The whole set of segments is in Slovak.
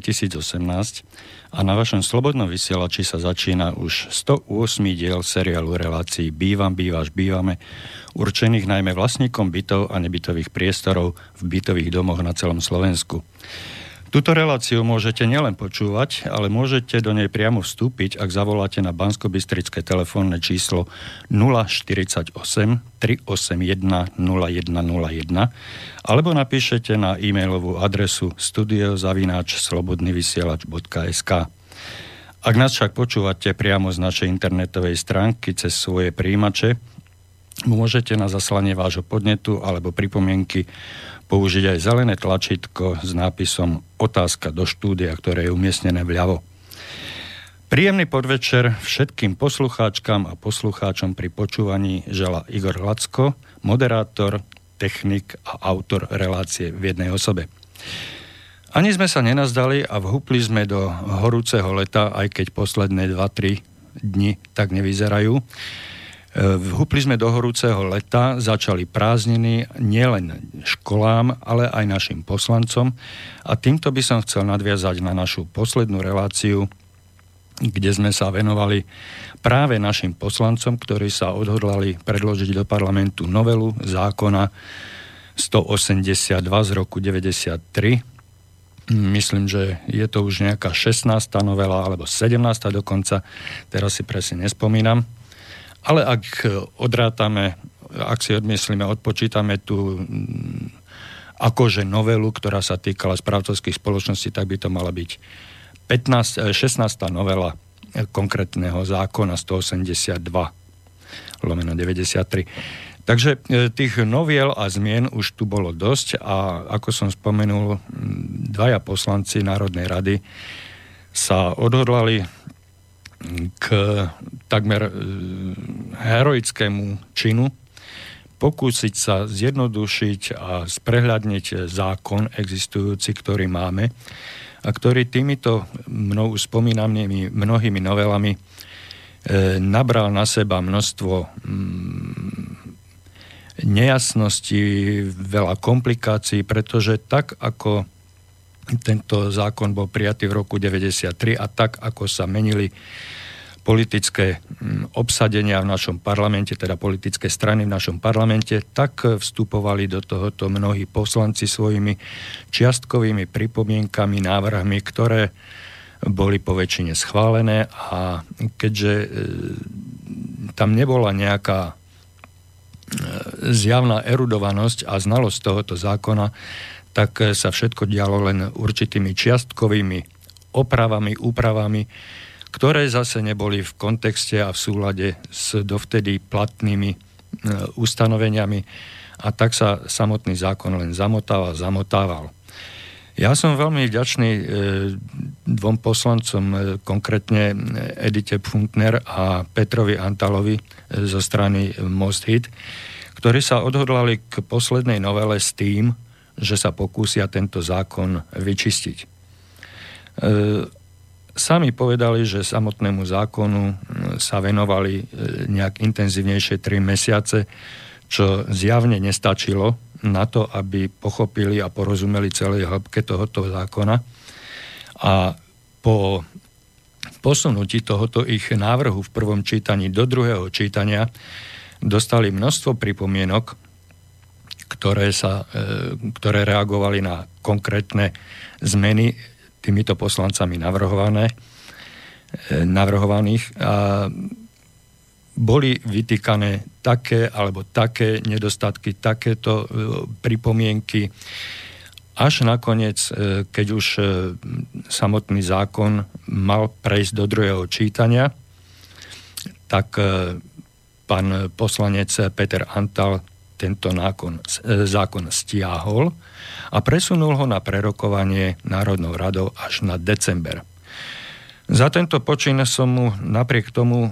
2. júla 2018 a na vašom slobodnom vysielači sa začína už 108. diel seriálu relácií Bývam, bývaš, bývame, určených najmä vlastníkom bytov a nebytových priestorov v bytových domoch na celom Slovensku. Túto reláciu môžete nielen počúvať, ale môžete do nej priamo vstúpiť, ak zavoláte na bansko telefónne číslo 048 381 0101 alebo napíšete na e-mailovú adresu studiozavináč slobodnyvysielač.sk Ak nás však počúvate priamo z našej internetovej stránky cez svoje príjimače, môžete na zaslanie vášho podnetu alebo pripomienky použiť aj zelené tlačítko s nápisom Otázka do štúdia, ktoré je umiestnené vľavo. Príjemný podvečer všetkým poslucháčkam a poslucháčom pri počúvaní žela Igor Lacko, moderátor, technik a autor relácie v jednej osobe. Ani sme sa nenazdali a vhupli sme do horúceho leta, aj keď posledné 2-3 dni tak nevyzerajú. Vhupli sme do horúceho leta, začali prázdniny nielen školám, ale aj našim poslancom a týmto by som chcel nadviazať na našu poslednú reláciu, kde sme sa venovali práve našim poslancom, ktorí sa odhodlali predložiť do parlamentu novelu zákona 182 z roku 93. Myslím, že je to už nejaká 16. novela alebo 17. dokonca, teraz si presne nespomínam ale ak odrátame, ak si odmyslíme, odpočítame tú mm, akože novelu, ktorá sa týkala správcovských spoločností, tak by to mala byť 15, 16. Eh, novela konkrétneho zákona 182 lomeno 93. Takže eh, tých noviel a zmien už tu bolo dosť a ako som spomenul, dvaja poslanci Národnej rady sa odhodlali k takmer e, heroickému činu. Pokúsiť sa zjednodušiť a sprehľadniť zákon existujúci, ktorý máme a ktorý týmito mnou spomínanými mnohými novelami e, nabral na seba množstvo mm, nejasností, veľa komplikácií, pretože tak ako tento zákon bol prijatý v roku 93 a tak, ako sa menili politické mm, obsadenia v našom parlamente, teda politické strany v našom parlamente, tak vstupovali do tohoto mnohí poslanci svojimi čiastkovými pripomienkami, návrhmi, ktoré boli po väčšine schválené a keďže e, tam nebola nejaká e, zjavná erudovanosť a znalosť tohoto zákona, tak sa všetko dialo len určitými čiastkovými opravami, úpravami, ktoré zase neboli v kontexte a v súlade s dovtedy platnými e, ustanoveniami a tak sa samotný zákon len zamotával, zamotával. Ja som veľmi vďačný e, dvom poslancom, konkrétne Edite Pfuntner a Petrovi Antalovi zo strany Most Hit, ktorí sa odhodlali k poslednej novele s tým, že sa pokúsia tento zákon vyčistiť. E, sami povedali, že samotnému zákonu sa venovali e, nejak intenzívnejšie 3 mesiace, čo zjavne nestačilo na to, aby pochopili a porozumeli celej hĺbke tohoto zákona. A po posunutí tohoto ich návrhu v prvom čítaní do druhého čítania dostali množstvo pripomienok, ktoré, sa, e, ktoré reagovali na konkrétne zmeny týmito poslancami navrhované, e, navrhovaných. A boli vytýkané také alebo také nedostatky, takéto e, pripomienky, až nakoniec, keď už samotný zákon mal prejsť do druhého čítania, tak pán poslanec Peter Antal tento nákon, e, zákon stiahol a presunul ho na prerokovanie Národnou radou až na december. Za tento počin som mu napriek tomu, e,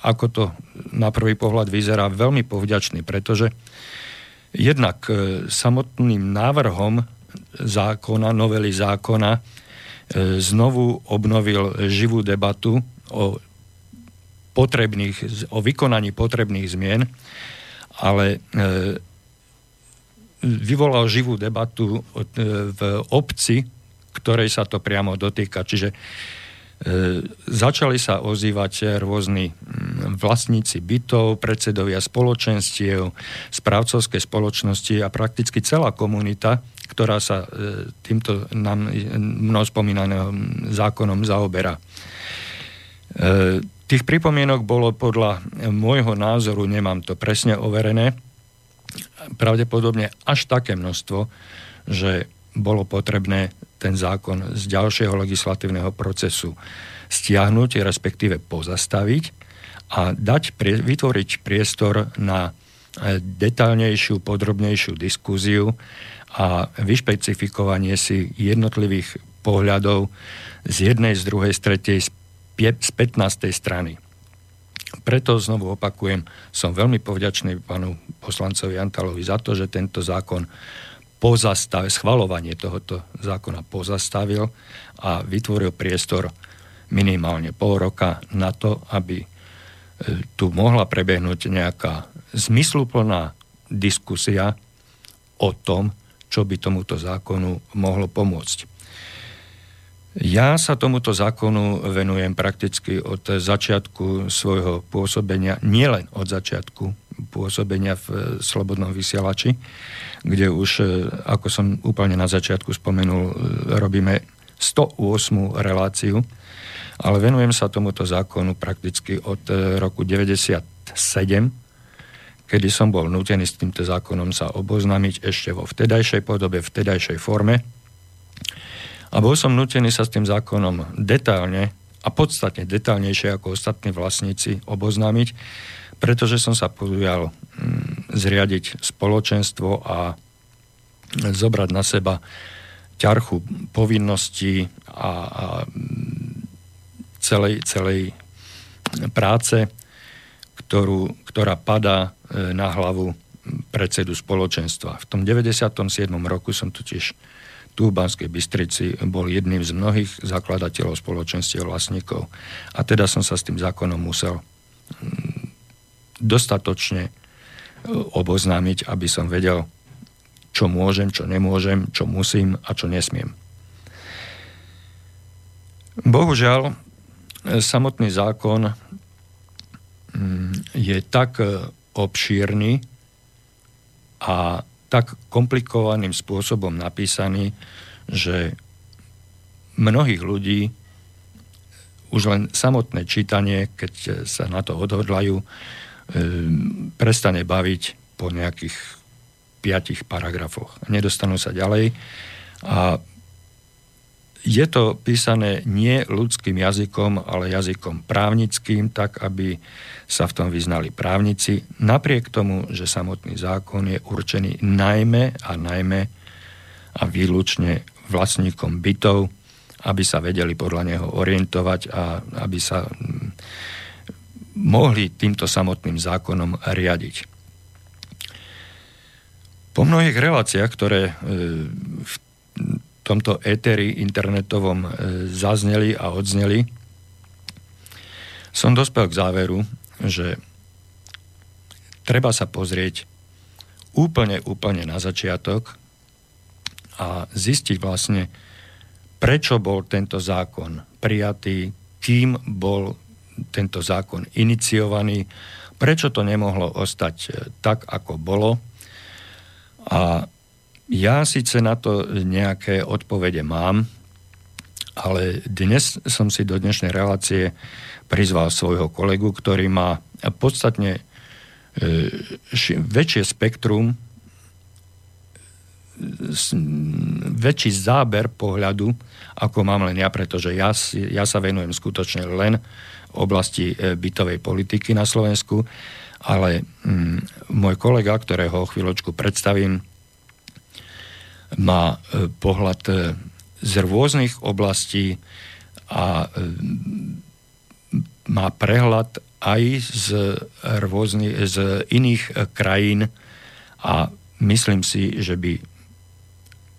ako to na prvý pohľad vyzerá, veľmi povďačný, pretože jednak e, samotným návrhom zákona, novely zákona, znovu obnovil živú debatu o, potrebných, o vykonaní potrebných zmien ale e, vyvolal živú debatu v obci, ktorej sa to priamo dotýka. Čiže E, začali sa ozývať rôzni vlastníci bytov, predsedovia spoločenstiev, správcovské spoločnosti a prakticky celá komunita, ktorá sa e, týmto nám mnou spomínaným zákonom zaoberá. E, tých pripomienok bolo podľa môjho názoru, nemám to presne overené, pravdepodobne až také množstvo, že bolo potrebné ten zákon z ďalšieho legislatívneho procesu stiahnuť, respektíve pozastaviť a dať, vytvoriť priestor na e, detaľnejšiu, podrobnejšiu diskúziu a vyšpecifikovanie si jednotlivých pohľadov z jednej, z druhej, z tretej, z 15. strany. Preto znovu opakujem, som veľmi povďačný pánu poslancovi Antalovi za to, že tento zákon pozastavil, schvalovanie tohoto zákona pozastavil a vytvoril priestor minimálne pol roka na to, aby e, tu mohla prebehnúť nejaká zmysluplná diskusia o tom, čo by tomuto zákonu mohlo pomôcť. Ja sa tomuto zákonu venujem prakticky od začiatku svojho pôsobenia, nielen od začiatku pôsobenia v eh, Slobodnom vysielači, kde už, eh, ako som úplne na začiatku spomenul, eh, robíme 108 reláciu, ale venujem sa tomuto zákonu prakticky od roku 97, kedy som bol nutený s týmto zákonom sa oboznámiť ešte vo vtedajšej podobe, vtedajšej forme. A bol som nutený sa s tým zákonom detálne a podstatne detálnejšie ako ostatní vlastníci oboznámiť, pretože som sa podujal mm, zriadiť spoločenstvo a zobrať na seba ťarchu povinností a, a celej, celej práce, ktorú, ktorá padá e, na hlavu predsedu spoločenstva. V tom 97. roku som totiž tu v Banskej Bystrici bol jedným z mnohých zakladateľov spoločenstiev vlastníkov. A teda som sa s tým zákonom musel mm, dostatočne e, oboznámiť, aby som vedel, čo môžem, čo nemôžem, čo musím a čo nesmiem. Bohužiaľ, e, samotný zákon mm, je tak e, obšírny a tak komplikovaným spôsobom napísaný, že mnohých ľudí už len samotné čítanie, keď sa na to odhodlajú, Ehm, prestane baviť po nejakých piatich paragrafoch. Nedostanú sa ďalej a je to písané nie ľudským jazykom, ale jazykom právnickým, tak aby sa v tom vyznali právnici, napriek tomu, že samotný zákon je určený najmä a najmä a výlučne vlastníkom bytov, aby sa vedeli podľa neho orientovať a aby sa mohli týmto samotným zákonom riadiť. Po mnohých reláciách, ktoré e, v tomto éteri internetovom e, zazneli a odzneli, som dospel k záveru, že treba sa pozrieť úplne, úplne na začiatok a zistiť vlastne, prečo bol tento zákon prijatý, kým bol tento zákon iniciovaný, prečo to nemohlo ostať e, tak, ako bolo. A ja síce na to nejaké odpovede mám, ale dnes som si do dnešnej relácie prizval svojho kolegu, ktorý má podstatne e, väčšie spektrum, väčší záber pohľadu, ako mám len ja, pretože ja, ja sa venujem skutočne len oblasti e, bytovej politiky na Slovensku, ale mm, môj kolega, ktorého chvíľočku predstavím, má e, pohľad e, z rôznych oblastí a má prehľad aj z, rôznych, z iných krajín a myslím si, že by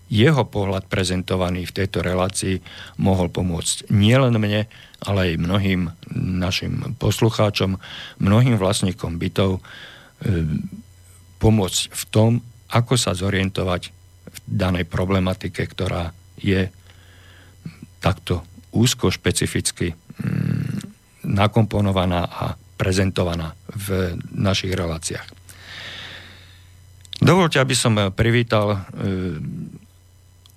jeho pohľad prezentovaný v tejto relácii mohol pomôcť nielen mne, ale aj mnohým našim poslucháčom, mnohým vlastníkom bytov e, pomôcť v tom, ako sa zorientovať v danej problematike, ktorá je takto úzko špecificky mm, nakomponovaná a prezentovaná v našich reláciách. Dovolte, aby som privítal e,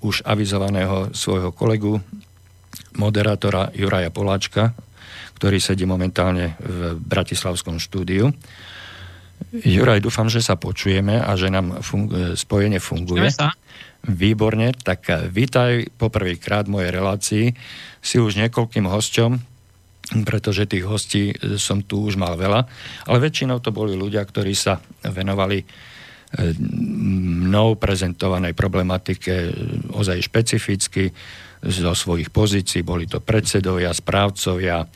už avizovaného svojho kolegu, moderátora Juraja Poláčka, ktorý sedí momentálne v Bratislavskom štúdiu. Juraj, dúfam, že sa počujeme a že nám funguje, spojenie funguje. Výborne, tak vítaj poprvýkrát v mojej relácii. Si už niekoľkým hosťom, pretože tých hostí som tu už mal veľa, ale väčšinou to boli ľudia, ktorí sa venovali e, mnou prezentovanej problematike ozaj špecificky zo svojich pozícií. Boli to predsedovia, správcovia,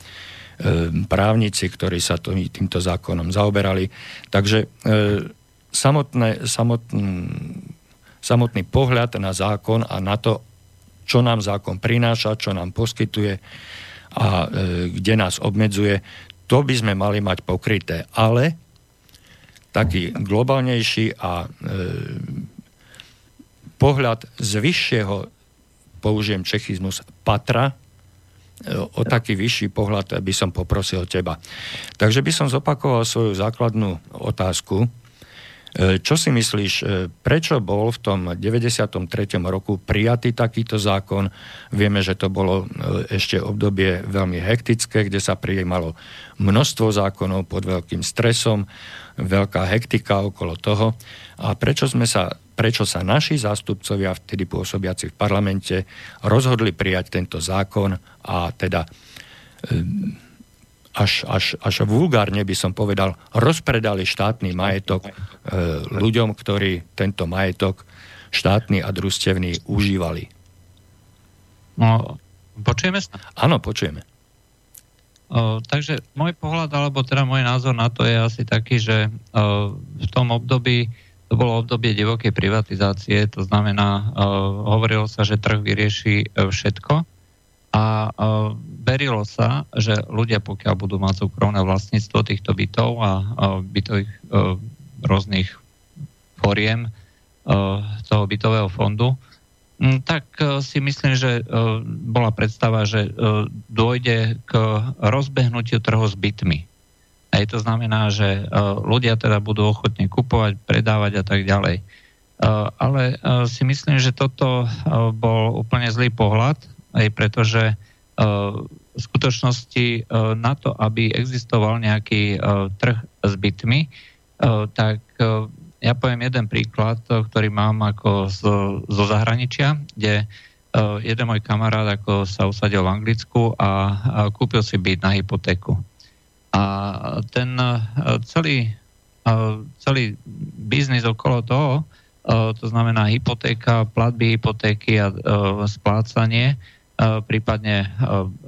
právnici, ktorí sa týmto zákonom zaoberali. Takže ehm, samotné, samotný, samotný pohľad na zákon a na to, čo nám zákon prináša, čo nám poskytuje a ehm, kde nás obmedzuje, to by sme mali mať pokryté. Ale taký globálnejší a pohľad z vyššieho, použijem čechizmus, patra, o taký vyšší pohľad by som poprosil teba. Takže by som zopakoval svoju základnú otázku. E, čo si myslíš, e, prečo bol v tom 93. roku prijatý takýto zákon? Vieme, že to bolo e, ešte obdobie veľmi hektické, kde sa prijímalo množstvo zákonov pod veľkým stresom, veľká hektika okolo toho. A prečo sme sa prečo sa naši zástupcovia, vtedy pôsobiaci v parlamente, rozhodli prijať tento zákon a teda až, až, až vulgárne by som povedal, rozpredali štátny majetok e, ľuďom, ktorí tento majetok štátny a družstevný užívali. No, počujeme sa? Áno, počujeme. O, takže môj pohľad, alebo teda môj názor na to je asi taký, že o, v tom období to bolo obdobie divokej privatizácie, to znamená, uh, hovorilo sa, že trh vyrieši uh, všetko. A uh, verilo sa, že ľudia, pokiaľ budú mať súkromné vlastníctvo týchto bytov a uh, bytových uh, rôznych foriem uh, toho bytového fondu, tak uh, si myslím, že uh, bola predstava, že uh, dôjde k rozbehnutiu trhu s bytmi Hej, to znamená, že ľudia teda budú ochotne kupovať, predávať a tak ďalej. Ale si myslím, že toto bol úplne zlý pohľad, aj pretože v skutočnosti na to, aby existoval nejaký trh s bytmi, tak ja poviem jeden príklad, ktorý mám ako z, zo zahraničia, kde uh, jeden môj kamarát ako sa usadil v Anglicku a, a kúpil si byt na hypotéku. A ten e, celý, e, celý biznis okolo toho, e, to znamená hypotéka, platby hypotéky a splácanie, prípadne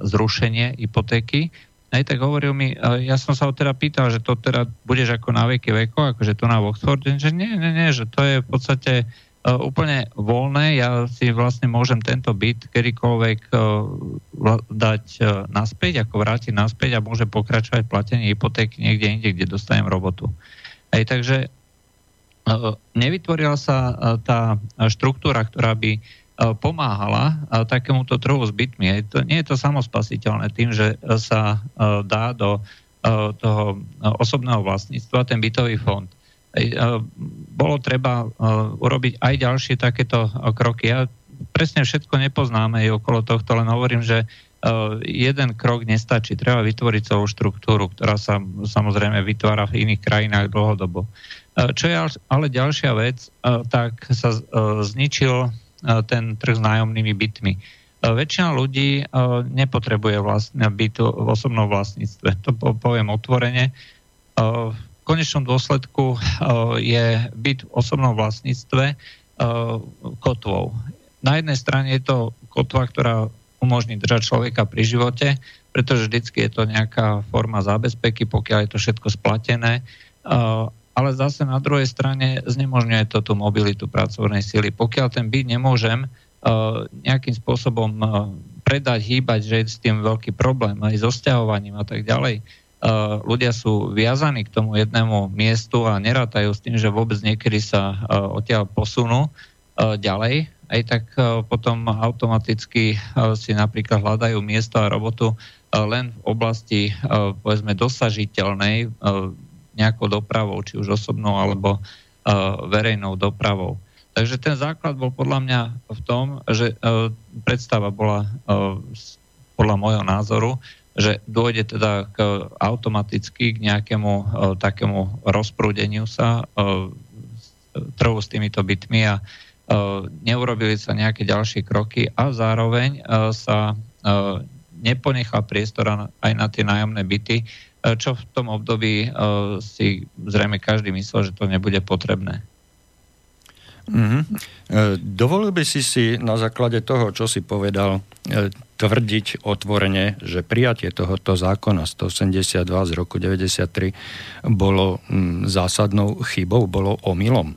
zrušenie hypotéky, aj tak hovoril mi, ja som sa ho teda pýtal, že to teda budeš ako na veky veko, akože to na Oxford, že nie, nie, nie, že to je v podstate E, úplne voľné. Ja si vlastne môžem tento byt kedykoľvek e, dať e, naspäť, ako vrátiť naspäť a môže pokračovať platenie hypotéky niekde inde, kde dostanem robotu. Aj takže nevytvorila sa tá štruktúra, ktorá by pomáhala takémuto trhu s bytmi. Nie je to samospasiteľné tým, že sa dá do toho osobného vlastníctva ten bytový fond. Bolo treba urobiť aj ďalšie takéto kroky. Ja presne všetko nepoznáme aj okolo tohto, len hovorím, že jeden krok nestačí. Treba vytvoriť celú štruktúru, ktorá sa samozrejme vytvára v iných krajinách dlhodobo. Čo je ale ďalšia vec, tak sa zničil ten trh s nájomnými bytmi. Väčšina ľudí nepotrebuje vlastne byt v osobnom vlastníctve. To poviem otvorene konečnom dôsledku je byt v osobnom vlastníctve kotvou. Na jednej strane je to kotva, ktorá umožní držať človeka pri živote, pretože vždycky je to nejaká forma zábezpeky, pokiaľ je to všetko splatené, ale zase na druhej strane znemožňuje to tú mobilitu pracovnej sily. Pokiaľ ten byt nemôžem nejakým spôsobom predať, hýbať, že je s tým veľký problém aj so stiahovaním a tak ďalej, ľudia sú viazaní k tomu jednému miestu a nerátajú s tým, že vôbec niekedy sa odtiaľ posunú ďalej, aj tak potom automaticky si napríklad hľadajú miesto a robotu len v oblasti povedzme dosažiteľnej nejakou dopravou, či už osobnou alebo verejnou dopravou. Takže ten základ bol podľa mňa v tom, že predstava bola podľa môjho názoru, že dôjde teda k, automaticky k nejakému takému rozprúdeniu sa trhu s týmito bytmi a neurobili sa nejaké ďalšie kroky a zároveň sa neponechal priestor aj na tie nájomné byty, čo v tom období uh, si zrejme každý myslel, že to nebude potrebné. Mm-hmm. Dovolil by si si na základe toho, čo si povedal, e, tvrdiť otvorene, že prijatie tohoto zákona 182 z roku 93 bolo mm, zásadnou chybou, bolo omylom. E,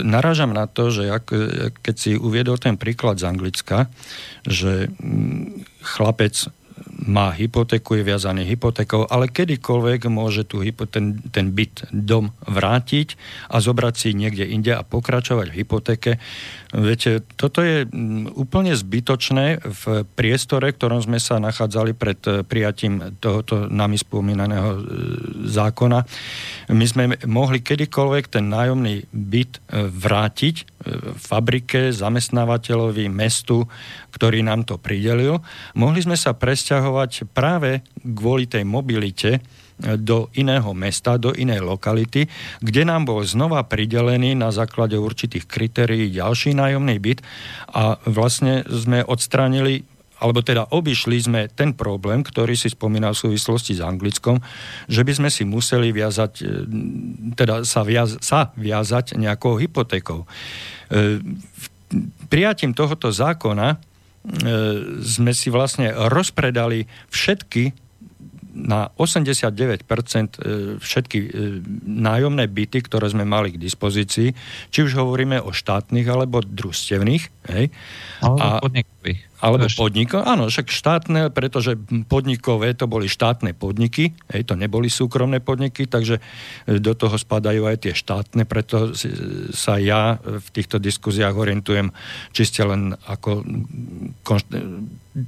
narážam na to, že ak, keď si uviedol ten príklad z Anglicka, že mm, chlapec má hypotéku, je viazaný hypotékou, ale kedykoľvek môže tu ten, ten byt, dom vrátiť a zobrať si niekde inde a pokračovať v hypotéke. Viete, toto je mm, úplne zbytočné v priestore, v ktorom sme sa nachádzali pred eh, prijatím tohoto nami spomínaného eh, zákona. My sme mohli kedykoľvek ten nájomný byt eh, vrátiť fabrike, zamestnávateľovi, mestu, ktorý nám to pridelil. Mohli sme sa presťahovať práve kvôli tej mobilite do iného mesta, do inej lokality, kde nám bol znova pridelený na základe určitých kritérií ďalší nájomný byt a vlastne sme odstránili alebo teda obišli sme ten problém, ktorý si spomínal v súvislosti s Anglickom, že by sme si museli viazať, e, teda sa, viaz, sa viazať nejakou hypotékou. E, prijatím tohoto zákona e, sme si vlastne rozpredali všetky na 89% e, všetky nájomné byty, ktoré sme mali k dispozícii, či už hovoríme o štátnych alebo družstevných. Hej? Alebo a, podnikových. Alebo podnikov, áno, však štátne, pretože podnikové to boli štátne podniky, hej, to neboli súkromné podniky, takže e, do toho spadajú aj tie štátne, preto sa ja v týchto diskuziách orientujem čiste len ako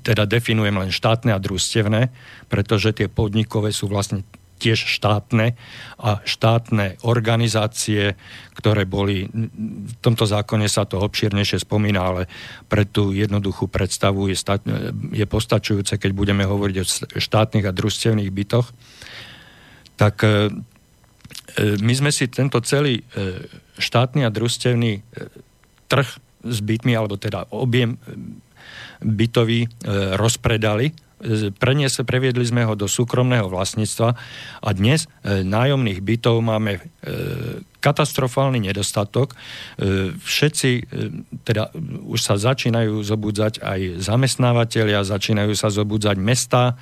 teda definujem len štátne a družstevné, pretože tie podnikové sú vlastne tiež štátne a štátne organizácie, ktoré boli, v tomto zákone sa to obšírnejšie spomína, ale pre tú jednoduchú predstavu je, sta, je postačujúce, keď budeme hovoriť o štátnych a družstevných bytoch, tak e, e, my sme si tento celý e, štátny a družstevný trh s bytmi, alebo teda objem bytový rozpredali. Prenies, previedli sme ho do súkromného vlastníctva a dnes e, nájomných bytov máme e, katastrofálny nedostatok. E, všetci, e, teda už sa začínajú zobudzať aj zamestnávateľia, začínajú sa zobudzať mesta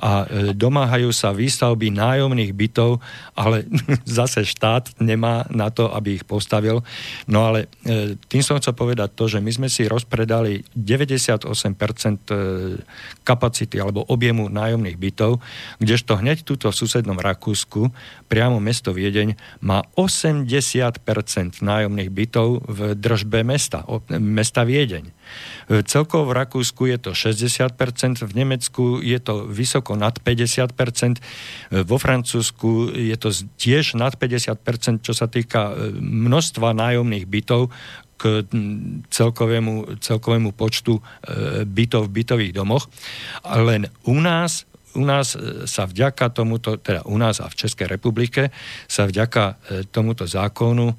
a e, domáhajú sa výstavby nájomných bytov, ale zase štát nemá na to, aby ich postavil. No ale tým som chcel povedať to, že my sme si rozpredali 98% kapacity alebo objemu nájomných bytov, kdežto hneď túto v susednom Rakúsku priamo mesto Viedeň má 8 80% nájomných bytov v držbe mesta, mesta Viedeň. Celkovo v Rakúsku je to 60%, v Nemecku je to vysoko nad 50%, vo Francúzsku je to tiež nad 50%, čo sa týka e, množstva nájomných bytov, k celkovému, celkovému počtu e, bytov v bytových domoch. Len u nás u nás e, sa vďaka tomuto, teda u nás a v Českej republike, sa vďaka e, tomuto zákonu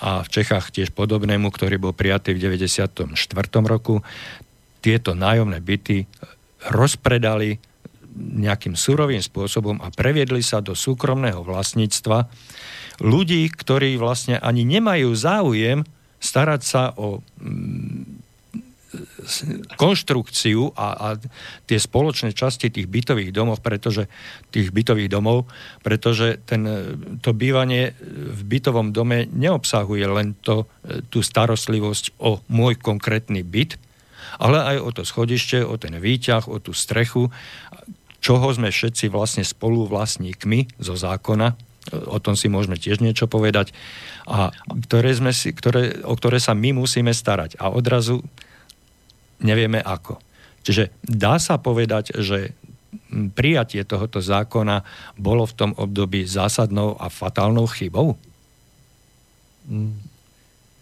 a v Čechách tiež podobnému, ktorý bol prijatý v 94. roku, tieto nájomné byty rozpredali nejakým surovým spôsobom a previedli sa do súkromného vlastníctva ľudí, ktorí vlastne ani nemajú záujem starať sa o mm, konštrukciu a, a tie spoločné časti tých bytových domov, pretože tých bytových domov, pretože ten, to bývanie v bytovom dome neobsahuje len to, tú starostlivosť o môj konkrétny byt, ale aj o to schodište, o ten výťah, o tú strechu. čoho sme všetci vlastne spoluvlastníkmi zo zákona, o tom si môžeme tiež niečo povedať, a ktoré sme si, ktoré, o ktoré sa my musíme starať. A odrazu nevieme ako. Čiže dá sa povedať, že prijatie tohoto zákona bolo v tom období zásadnou a fatálnou chybou?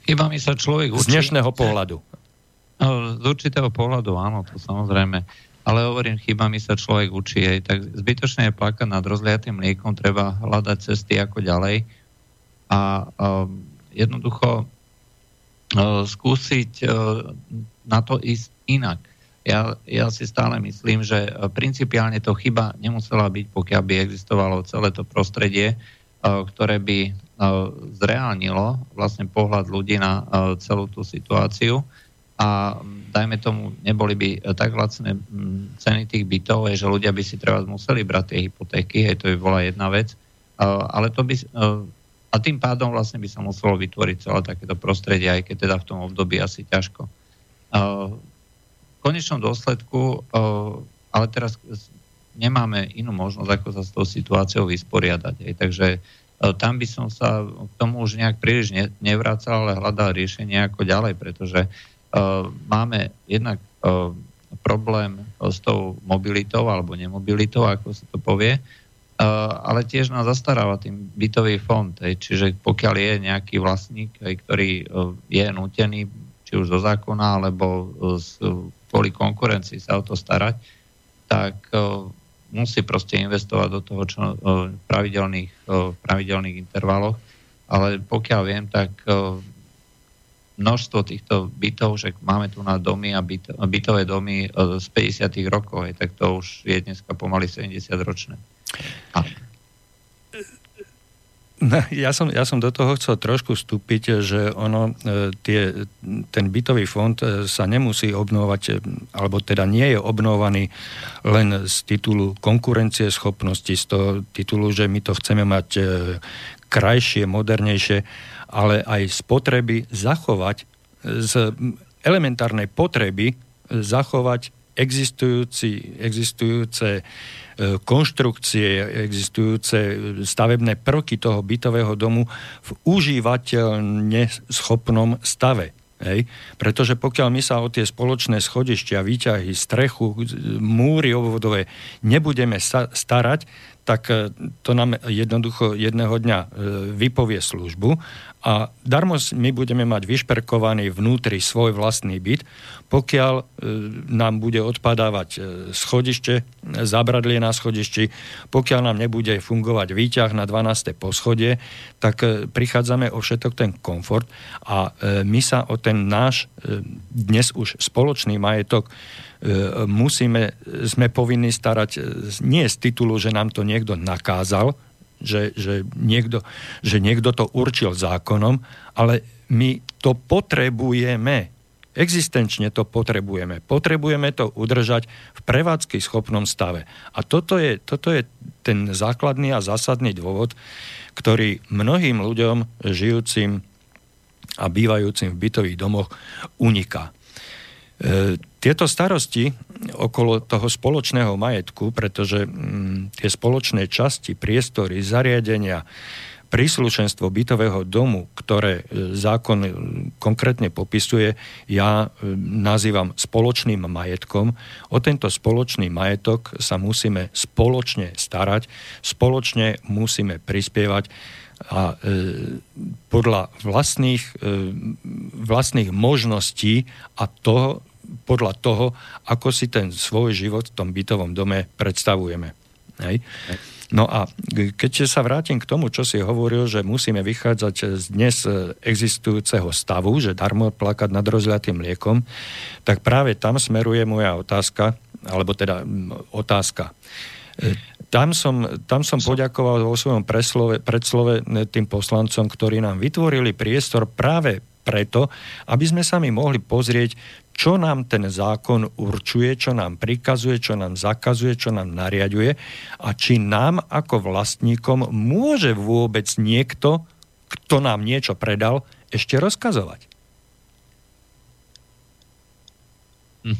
Chybami sa človek učí. Z dnešného pohľadu. No, z určitého pohľadu áno, to samozrejme. Ale hovorím, chybami sa človek učí. Aj tak zbytočne je plakať nad rozliatým mliekom, treba hľadať cesty ako ďalej. A um, jednoducho skúsiť na to ísť inak. Ja, ja si stále myslím, že e, principiálne to chyba nemusela byť, pokiaľ by existovalo celé to prostredie, e, ktoré by e, zreálnilo vlastne pohľad ľudí na celú tú situáciu. A dajme tomu, neboli by tak lacné ceny tých bytov, že ľudia by si treba museli brať tie hypotéky, hej, to by bola jedna vec, ale to by, a tým pádom vlastne by sa muselo vytvoriť celé takéto prostredie, aj keď teda v tom období asi ťažko konečnom dôsledku, ale teraz nemáme inú možnosť, ako sa s tou situáciou vysporiadať. Hej. Takže tam by som sa k tomu už nejak príliš ne, nevracal, ale hľadal riešenie ako ďalej, pretože máme jednak problém s tou mobilitou alebo nemobilitou, ako sa to povie, ale tiež nás zastaráva tým bytový fond. Hej. Čiže pokiaľ je nejaký vlastník, hej, ktorý uh, je nutený či už zo zákona alebo z kvôli konkurencii sa o to starať, tak musí proste investovať do toho čo, uh, pravidelných, pravidelných intervaloch. Ale pokiaľ viem, tak množstvo týchto bytov, že máme tu na domy a byt, bytové domy z 50. rokov, je, tak to už je dneska pomaly 70 ročné. A ja, som, ja som do toho chcel trošku vstúpiť, že ono, e, tie, ten bytový fond e, sa nemusí obnovať, e, alebo teda nie je obnovaný len z titulu konkurencie schopnosti, z toho titulu, že my to chceme mať krajšie, modernejšie, ale aj z potreby zachovať, z elementárnej potreby zachovať existujúci, existujúce konštrukcie, existujúce stavebné prvky toho bytového domu v užívateľne schopnom stave. Hej? Pretože pokiaľ my sa o tie spoločné schodištia, výťahy, strechu, múry obvodové nebudeme sa starať, tak e, to nám jednoducho jedného dňa e, vypovie službu a darmo my budeme mať vyšperkovaný vnútri svoj vlastný byt, pokiaľ e, nám bude odpadávať schodište, zabradlie na schodišti, pokiaľ nám nebude fungovať výťah na 12. poschodie, tak prichádzame o všetok ten komfort a my sa o ten náš dnes už spoločný majetok musíme, sme povinní starať e, nie z titulu, že nám to niekto nakázal, že, že, niekto, že niekto to určil zákonom, ale my to potrebujeme. Existenčne to potrebujeme. Potrebujeme to udržať v prevádzky schopnom stave. A toto je, toto je ten základný a zásadný dôvod, ktorý mnohým ľuďom žijúcim a bývajúcim v bytových domoch uniká. E, tieto starosti okolo toho spoločného majetku, pretože mm, tie spoločné časti, priestory, zariadenia, príslušenstvo bytového domu, ktoré e, zákon e, konkrétne popisuje, ja nazývam spoločným majetkom. O tento spoločný majetok sa musíme spoločne starať, spoločne musíme prispievať a podľa vlastných, vlastných možností a toho, podľa toho, ako si ten svoj život v tom bytovom dome predstavujeme. Hej? No a keď sa vrátim k tomu, čo si hovoril, že musíme vychádzať z dnes existujúceho stavu, že darmo plakať nad rozliatým mliekom, tak práve tam smeruje moja otázka, alebo teda otázka. Tam som, tam som poďakoval vo svojom preslove, predslove tým poslancom, ktorí nám vytvorili priestor práve preto, aby sme sa mi mohli pozrieť, čo nám ten zákon určuje, čo nám prikazuje, čo nám zakazuje, čo nám nariaduje a či nám ako vlastníkom môže vôbec niekto, kto nám niečo predal, ešte rozkazovať. Hm.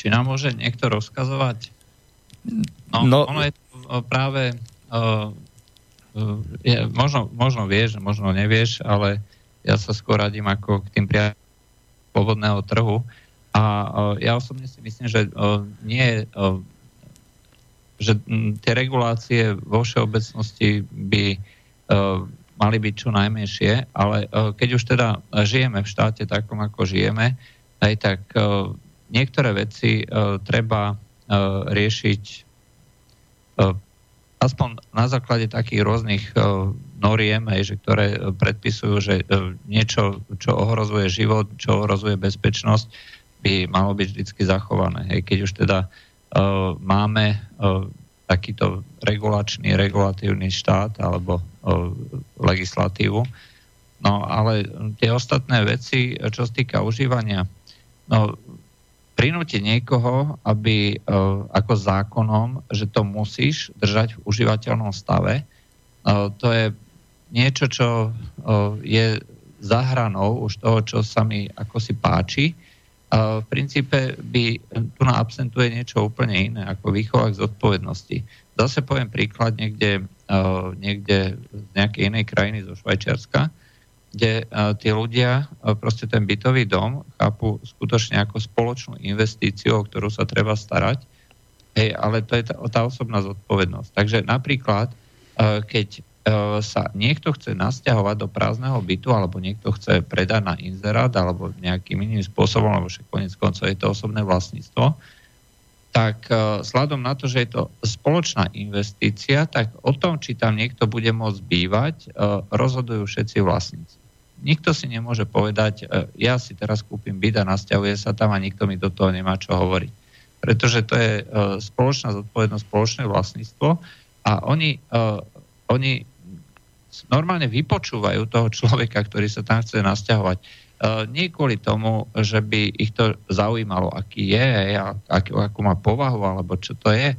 Či nám môže niekto rozkazovať? No, no ono je práve uh, je, možno, možno vieš, možno nevieš, ale ja sa skôr radím ako k tým priateľom pôvodného trhu. A uh, ja osobne si myslím, že uh, nie uh, že tie regulácie vo všeobecnosti by mali byť čo najmenšie, ale keď už teda žijeme v štáte takom, ako žijeme, aj tak niektoré veci treba riešiť aspoň na základe takých rôznych noriem, hej, že ktoré predpisujú, že uh, niečo, čo ohrozuje život, čo ohrozuje bezpečnosť, by malo byť vždy zachované. Hej, keď už teda uh, máme uh, takýto regulačný, regulatívny štát alebo uh, legislatívu. No ale tie ostatné veci, čo sa týka užívania, no prinútiť niekoho, aby ako zákonom, že to musíš držať v užívateľnom stave, to je niečo, čo je zahranou už toho, čo sa mi ako si páči. V princípe by tu na absentuje niečo úplne iné, ako výchova k zodpovednosti. Zase poviem príklad niekde, niekde z nejakej inej krajiny zo Švajčiarska, kde tí ľudia proste ten bytový dom chápu skutočne ako spoločnú investíciu, o ktorú sa treba starať, hej, ale to je tá, tá osobná zodpovednosť. Takže napríklad, keď sa niekto chce nasťahovať do prázdneho bytu, alebo niekto chce predať na inzerát, alebo nejakým iným spôsobom, lebo však konec koncov je to osobné vlastníctvo, tak sladom na to, že je to spoločná investícia, tak o tom, či tam niekto bude môcť bývať, uh, rozhodujú všetci vlastníci nikto si nemôže povedať, e, ja si teraz kúpim byt a nasťahuje sa tam a nikto mi do toho nemá čo hovoriť. Pretože to je e, spoločná zodpovednosť, spoločné vlastníctvo a oni, e, oni normálne vypočúvajú toho človeka, ktorý sa tam chce nasťahovať. Nie kvôli tomu, že by ich to zaujímalo, aký je, akú, akú má povahu, alebo čo to je,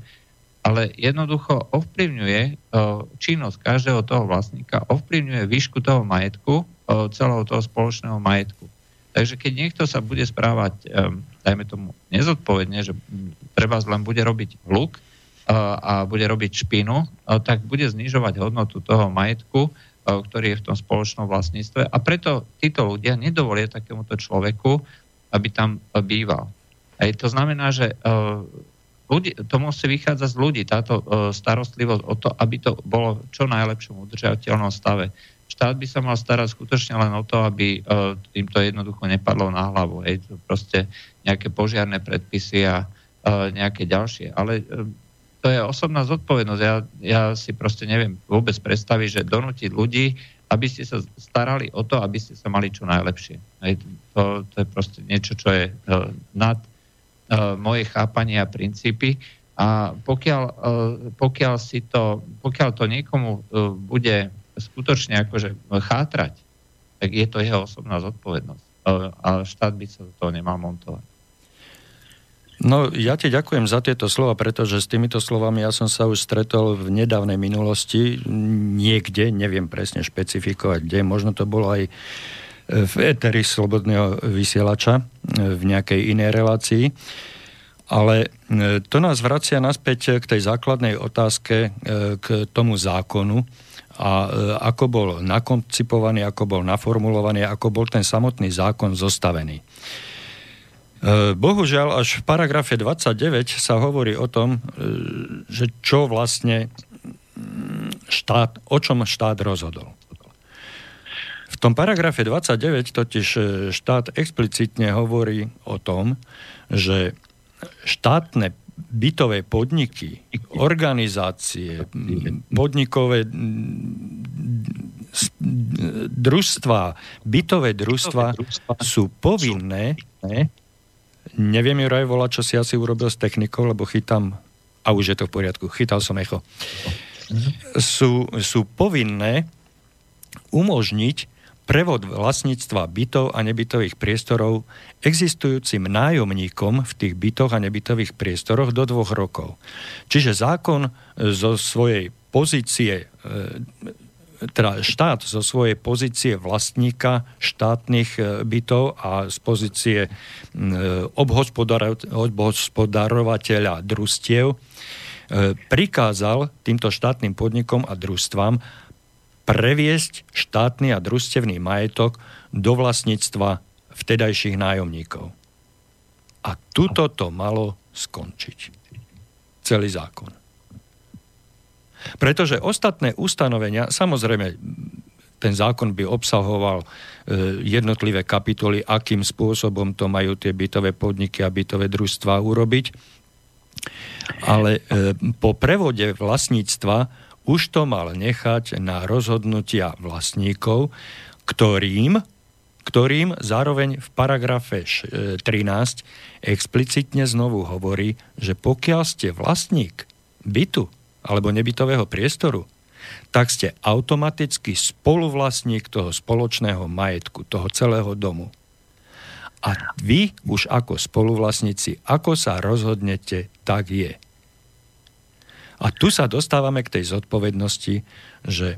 ale jednoducho ovplyvňuje činnosť každého toho vlastníka, ovplyvňuje výšku toho majetku celého toho spoločného majetku. Takže keď niekto sa bude správať, dajme tomu, nezodpovedne, že treba len bude robiť hluk a bude robiť špinu, tak bude znižovať hodnotu toho majetku, ktorý je v tom spoločnom vlastníctve a preto títo ľudia nedovolia takémuto človeku, aby tam býval. Aj to znamená, že ľudí, to musí vychádzať z ľudí, táto starostlivosť o to, aby to bolo čo najlepšom udržateľnom stave štát by sa mal starať skutočne len o to, aby uh, im to jednoducho nepadlo na hlavu. Hej, to proste nejaké požiarné predpisy a nejaké ďalšie. Ale to je osobná zodpovednosť. Ja, ja si proste neviem vôbec predstaviť, že donútiť ľudí, aby ste sa starali o to, aby ste sa mali čo najlepšie. Hej, to, to je proste niečo, čo je uh, nad uh, moje chápanie a princípy. A pokiaľ, uh, pokiaľ, si to, pokiaľ to niekomu bude skutočne akože chátrať, tak je to jeho osobná zodpovednosť. A štát by sa do toho nemal montovať. No, ja ti ďakujem za tieto slova, pretože s týmito slovami ja som sa už stretol v nedávnej minulosti niekde, neviem presne špecifikovať kde, možno to bolo aj v eteri Slobodného vysielača v nejakej inej relácii. Ale to nás vracia naspäť k tej základnej otázke, k tomu zákonu, a e, ako bol nakoncipovaný, ako bol naformulovaný, ako bol ten samotný zákon zostavený. E, bohužiaľ, až v paragrafe 29 sa hovorí o tom, e, že čo vlastne mm, štát, o čom štát rozhodol. V tom paragrafe 29 totiž štát explicitne hovorí o tom, že štátne bytové podniky, organizácie, podnikové družstva, bytové družstva sú povinné, neviem, Juraj volá, čo si asi urobil s technikou, lebo chytám, a už je to v poriadku, chytal som echo, sú, sú povinné umožniť prevod vlastníctva bytov a nebytových priestorov existujúcim nájomníkom v tých bytoch a nebytových priestoroch do dvoch rokov. Čiže zákon zo svojej pozície e, teda štát zo svojej pozície vlastníka štátnych e, bytov a z pozície obhospodarovateľa družstiev prikázal týmto štátnym podnikom a družstvám previesť štátny a družstevný majetok do vlastníctva vtedajších nájomníkov. A tuto to malo skončiť. Celý zákon. Pretože ostatné ustanovenia, samozrejme, ten zákon by obsahoval e, jednotlivé kapitoly, akým spôsobom to majú tie bytové podniky a bytové družstva urobiť. Ale e, po prevode vlastníctva už to mal nechať na rozhodnutia vlastníkov, ktorým, ktorým zároveň v paragrafe 13 e, explicitne znovu hovorí, že pokiaľ ste vlastník bytu alebo nebytového priestoru, tak ste automaticky spoluvlastník toho spoločného majetku, toho celého domu. A vy už ako spoluvlastníci, ako sa rozhodnete, tak je. A tu sa dostávame k tej zodpovednosti, že e,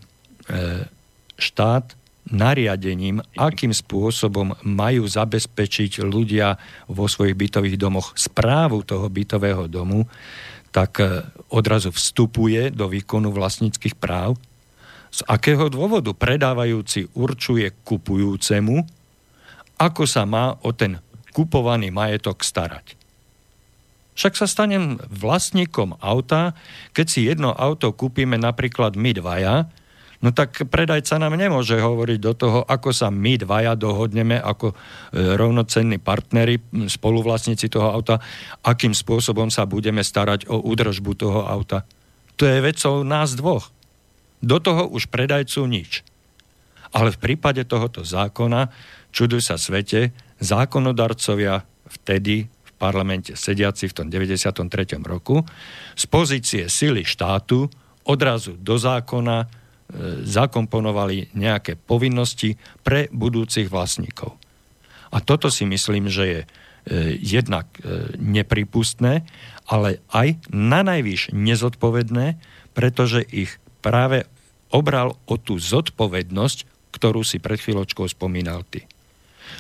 štát nariadením, akým spôsobom majú zabezpečiť ľudia vo svojich bytových domoch správu toho bytového domu, tak e, odrazu vstupuje do výkonu vlastníckých práv. Z akého dôvodu predávajúci určuje kupujúcemu, ako sa má o ten kupovaný majetok starať. Však sa stanem vlastníkom auta, keď si jedno auto kúpime napríklad my dvaja, no tak predajca nám nemôže hovoriť do toho, ako sa my dvaja dohodneme ako e, rovnocenní partnery, spoluvlastníci toho auta, akým spôsobom sa budeme starať o údržbu toho auta. To je vecou nás dvoch. Do toho už predajcu nič. Ale v prípade tohoto zákona, čuduj sa svete, zákonodarcovia vtedy v parlamente sediaci v tom 93. roku z pozície sily štátu odrazu do zákona zakomponovali nejaké povinnosti pre budúcich vlastníkov. A toto si myslím, že je e, jednak e, nepripustné, ale aj na najvyš nezodpovedné, pretože ich práve obral o tú zodpovednosť, ktorú si pred chvíľočkou spomínal ty.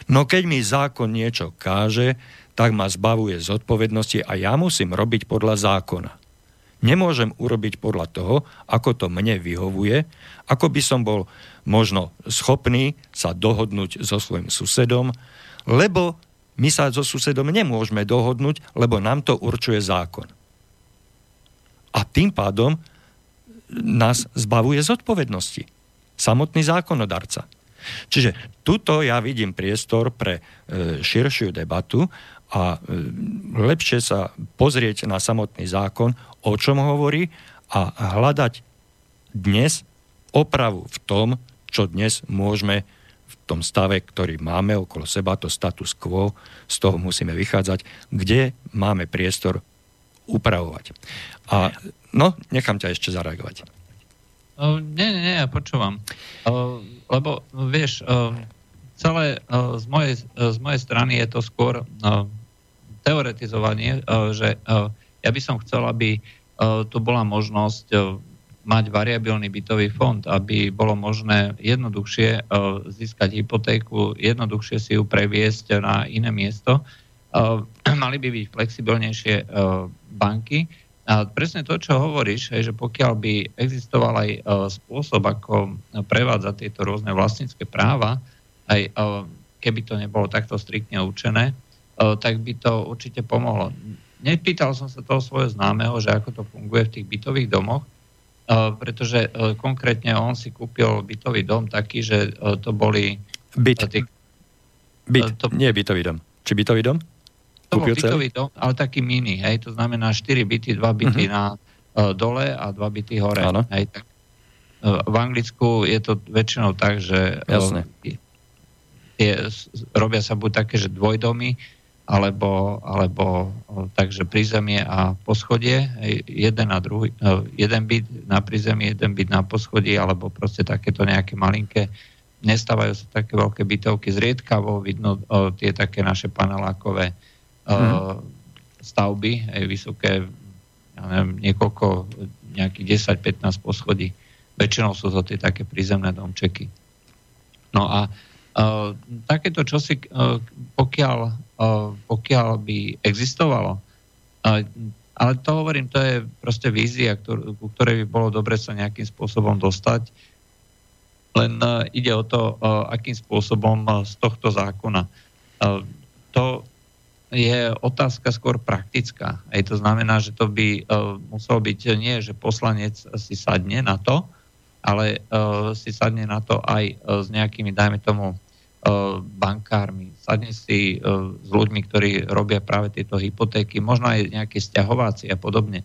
No keď mi zákon niečo káže, tak ma zbavuje zodpovednosti a ja musím robiť podľa zákona. Nemôžem urobiť podľa toho, ako to mne vyhovuje, ako by som bol možno schopný sa dohodnúť so svojim susedom, lebo my sa so susedom nemôžeme dohodnúť, lebo nám to určuje zákon. A tým pádom nás zbavuje zodpovednosti. Samotný zákonodarca. Čiže tuto ja vidím priestor pre e, širšiu debatu a e, lepšie sa pozrieť na samotný zákon, o čom hovorí a hľadať dnes opravu v tom, čo dnes môžeme v tom stave, ktorý máme okolo seba, to status quo, z toho musíme vychádzať, kde máme priestor upravovať. A no, nechám ťa ešte zareagovať. Nie, nie, nie, ja počúvam. Lebo, vieš, uh, celé z, mojej, z mojej strany je to skôr teoretizovanie, uh, že uh, ja by som chcel, aby uh, tu bola možnosť mať variabilný bytový fond, aby bolo možné jednoduchšie získať hypotéku, jednoduchšie si ju previesť na iné miesto. Mali by byť flexibilnejšie banky. A presne to, čo hovoríš, je, že pokiaľ by existoval aj spôsob, ako prevádzať tieto rôzne vlastnícke práva, aj keby to nebolo takto striktne určené, tak by to určite pomohlo. Nepýtal som sa toho svojho známeho, že ako to funguje v tých bytových domoch, pretože konkrétne on si kúpil bytový dom taký, že to boli... Byt. Tí, Byt, to, nie bytový dom. Či bytový dom? To bol bytový dom, ale taký mini, hej, to znamená 4 byty, 2 byty uh-huh. na dole a 2 byty hore. Áno. Hej, tak, v Anglicku je to väčšinou tak, že uh, je, robia sa buď také, že dvojdomy, alebo, alebo takže prízemie a poschodie, jeden, a druhý, jeden byt na prízemie, jeden byt na poschodí, alebo proste takéto nejaké malinké, nestávajú sa také veľké bytovky, zriedkavo vidno o, tie také naše panelákové mm. stavby, aj vysoké, ja neviem, niekoľko, nejakých 10-15 poschodí. Väčšinou sú to tie také prízemné domčeky. No a uh, takéto čosi, uh, pokiaľ pokiaľ by existovalo, Ale to hovorím, to je proste vízia, ku ktorej by bolo dobre sa nejakým spôsobom dostať. Len uh, ide o to, akým spôsobom uh, z tohto zákona. Uh, to je otázka skôr praktická. Aj to znamená, že to by muselo byť nie, že poslanec si sadne na to, ale si sadne na to aj s nejakými, dajme tomu, bankármi, sadne si uh, s ľuďmi, ktorí robia práve tieto hypotéky, možno aj nejaké stiahováci a podobne.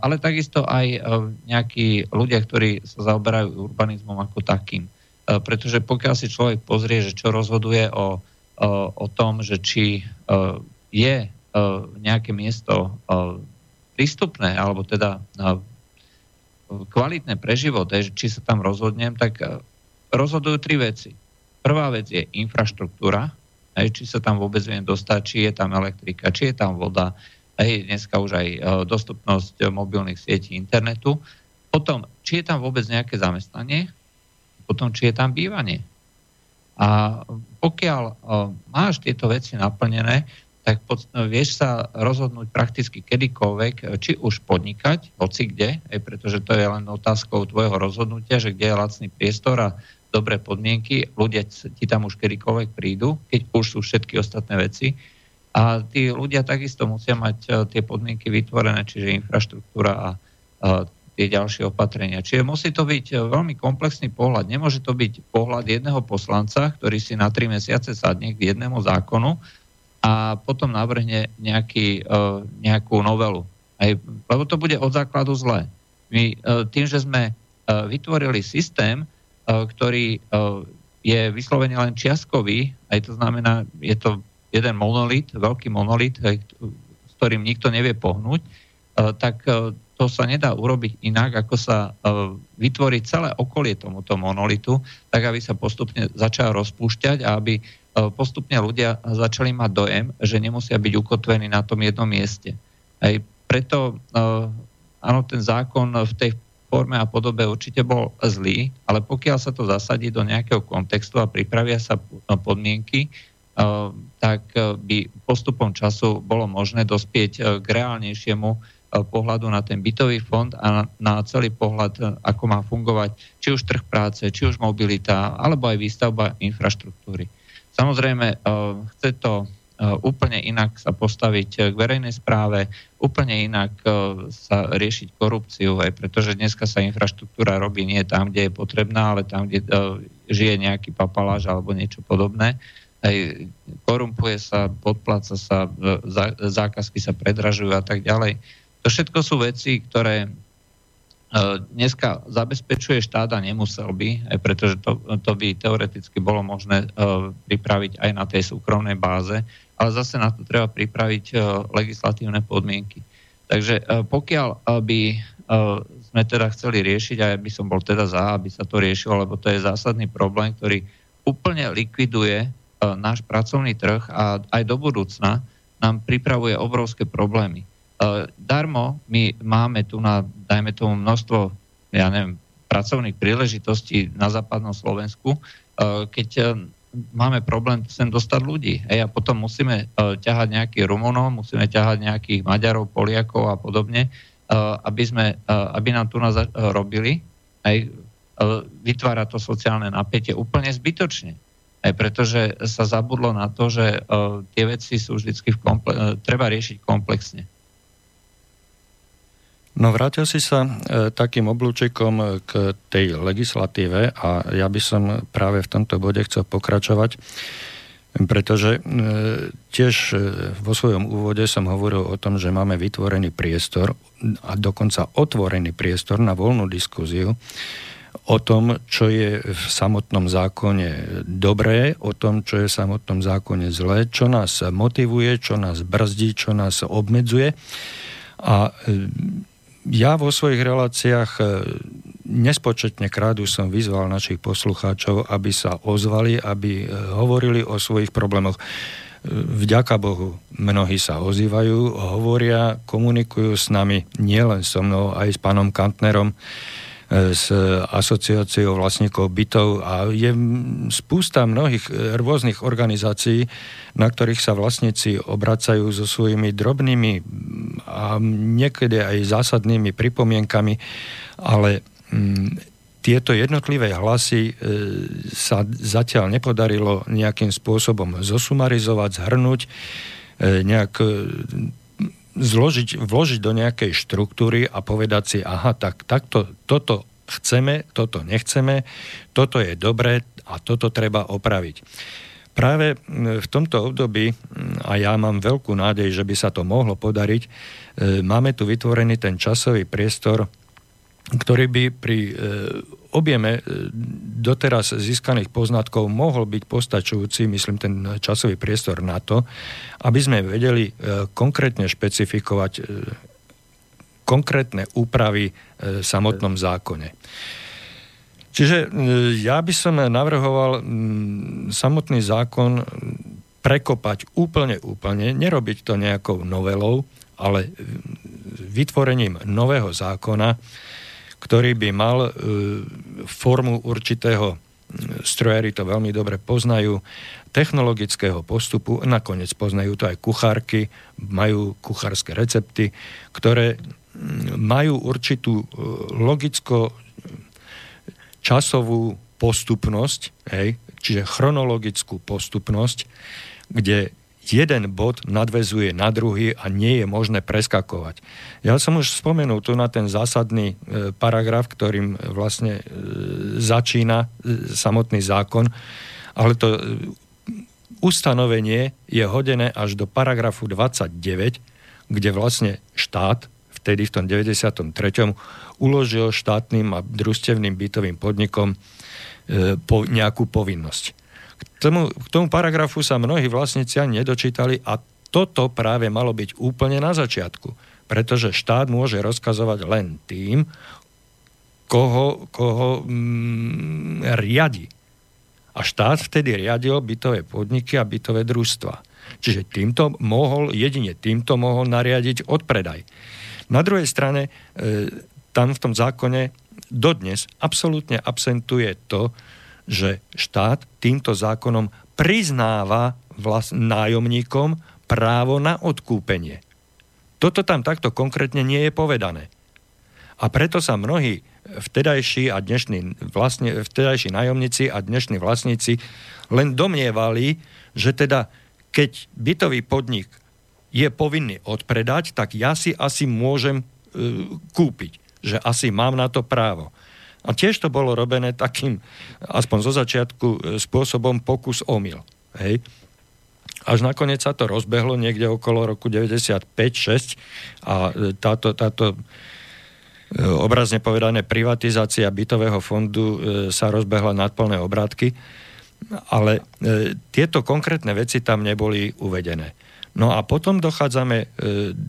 Ale takisto aj uh, nejakí ľudia, ktorí sa zaoberajú urbanizmom ako takým. Pretože pokiaľ si človek pozrie, že čo rozhoduje o o tom, že či je nejaké miesto prístupné, alebo teda kvalitné pre život, či sa tam rozhodnem, tak rozhodujú tri veci. Prvá vec je infraštruktúra, či sa tam vôbec viem dostať, či je tam elektrika, či je tam voda, aj dneska už aj dostupnosť mobilných sietí internetu. Potom, či je tam vôbec nejaké zamestnanie, potom, či je tam bývanie. A pokiaľ máš tieto veci naplnené, tak vieš sa rozhodnúť prakticky kedykoľvek, či už podnikať, hoci kde, aj pretože to je len otázkou tvojho rozhodnutia, že kde je lacný priestor a dobré podmienky, ľudia ti tam už kedykoľvek prídu, keď už sú všetky ostatné veci. A tí ľudia takisto musia mať tie podmienky vytvorené, čiže infraštruktúra a tie ďalšie opatrenia. Čiže musí to byť e, veľmi komplexný pohľad. Nemôže to byť pohľad jedného poslanca, ktorý si na tri mesiace sadne k jednému zákonu a potom navrhne nejaký, e, nejakú novelu. Aj, lebo to bude od základu zlé. My e, tým, že sme vytvorili systém, ktorý je vyslovene len čiastkový, aj to znamená, je to jeden monolit, veľký monolit, s ktorým nikto nevie pohnúť, tak to sa nedá urobiť inak, ako sa vytvorí celé okolie tomuto monolitu, tak aby sa postupne začal rozpúšťať a aby postupne ľudia začali mať dojem, že nemusia byť ukotvení na tom jednom mieste. Aj preto áno, ten zákon v tej forme a podobe určite bol zlý, ale pokiaľ sa to zasadí do nejakého kontextu a pripravia sa podmienky, tak by postupom času bolo možné dospieť k reálnejšiemu Eh, pohľadu na ten bytový fond a na celý pohľad, eh, ako má fungovať či už trh práce, či už mobilita, alebo aj výstavba infraštruktúry. Samozrejme, eh, chce to úplne inak sa postaviť k verejnej správe, úplne inak sa riešiť korupciu, aj pretože dneska sa infraštruktúra robí nie tam, kde je potrebná, ale tam, kde žije nejaký papaláž alebo niečo podobné. Aj korumpuje sa, podpláca sa, zákazky sa predražujú a tak ďalej. To všetko sú veci, ktoré e, dneska zabezpečuje štát a nemusel by, aj pretože to, to by teoreticky bolo možné pripraviť aj na tej súkromnej báze, ale zase na to treba pripraviť uh, legislatívne podmienky. Takže uh, pokiaľ by sme teda chceli riešiť, a ja by som bol teda za, aby sa to riešilo, lebo to je zásadný problém, ktorý úplne likviduje náš pracovný trh a aj do budúcna nám pripravuje obrovské problémy. Darmo my máme tu na, dajme tomu, množstvo, ja neviem, pracovných príležitostí na západnom Slovensku, keď máme problém sem dostať ľudí. Hej, a potom musíme ťahať nejakých Rumunov, musíme ťahať nejakých Maďarov, Poliakov a podobne, aby, sme, aby nám tu nás robili. Hej, vytvára to sociálne napätie úplne zbytočne. Aj pretože sa zabudlo na to, že tie veci sú vždy v komple- treba riešiť komplexne. No vrátil si sa e, takým oblúčikom k tej legislatíve a ja by som práve v tomto bode chcel pokračovať, pretože e, tiež e, vo svojom úvode som hovoril o tom, že máme vytvorený priestor a dokonca otvorený priestor na voľnú diskuziu o tom, čo je v samotnom zákone dobré, o tom, čo je v samotnom zákone zlé, čo nás motivuje, čo nás brzdí, čo nás obmedzuje. A ja vo svojich reláciách e, nespočetne krádu som vyzval našich poslucháčov, aby sa ozvali, aby e, hovorili o svojich problémoch. E, vďaka Bohu, mnohí sa ozývajú, hovoria, komunikujú s nami, nielen so mnou, aj s pánom Kantnerom, s asociáciou vlastníkov bytov a je spústa mnohých rôznych organizácií, na ktorých sa vlastníci obracajú so svojimi drobnými a niekedy aj zásadnými pripomienkami, ale tieto jednotlivé hlasy e, sa zatiaľ nepodarilo nejakým spôsobom zosumarizovať, zhrnúť, e, nejak e, zložiť, vložiť do nejakej štruktúry a povedať si, aha, tak takto, toto chceme, toto nechceme, toto je dobré a toto treba opraviť. Práve v tomto období, a ja mám veľkú nádej, že by sa to mohlo podariť, máme tu vytvorený ten časový priestor ktorý by pri e, objeme e, doteraz získaných poznatkov mohol byť postačujúci, myslím, ten časový priestor na to, aby sme vedeli e, konkrétne špecifikovať konkrétne úpravy v samotnom zákone. Čiže ja by som navrhoval samotný zákon prekopať úplne, úplne, nerobiť to nejakou novelou, ale vytvorením nového zákona, ktorý by mal e, formu určitého strojári to veľmi dobre poznajú, technologického postupu, nakoniec poznajú to aj kuchárky, majú kuchárske recepty, ktoré majú určitú e, logicko časovú postupnosť, hej, čiže chronologickú postupnosť, kde jeden bod nadvezuje na druhý a nie je možné preskakovať. Ja som už spomenul tu na ten zásadný e, paragraf, ktorým vlastne e, začína e, samotný zákon, ale to ustanovenie je hodené až do paragrafu 29, kde vlastne štát vtedy v tom 93. uložil štátnym a družstevným bytovým podnikom po nejakú povinnosť. Tomu, k tomu paragrafu sa mnohí vlastníci ani nedočítali a toto práve malo byť úplne na začiatku. Pretože štát môže rozkazovať len tým, koho, koho mm, riadi. A štát vtedy riadil bytové podniky a bytové družstva. Čiže týmto mohol, jedine týmto mohol nariadiť odpredaj. Na druhej strane, e, tam v tom zákone dodnes absolútne absentuje to, že štát týmto zákonom priznáva vlast- nájomníkom právo na odkúpenie. Toto tam takto konkrétne nie je povedané. A preto sa mnohí vtedajší a dnešní, vlastne, vtedajší nájomníci a dnešní vlastníci len domnievali, že teda keď bytový podnik je povinný odpredať, tak ja si asi môžem e, kúpiť. Že asi mám na to právo. A tiež to bolo robené takým, aspoň zo začiatku, e, spôsobom pokus omyl. Hej. Až nakoniec sa to rozbehlo niekde okolo roku 95-6 a e, táto, táto e, obrazne povedané privatizácia bytového fondu sa rozbehla nad plné obrátky, ale tieto konkrétne veci tam neboli uvedené. No a potom dochádzame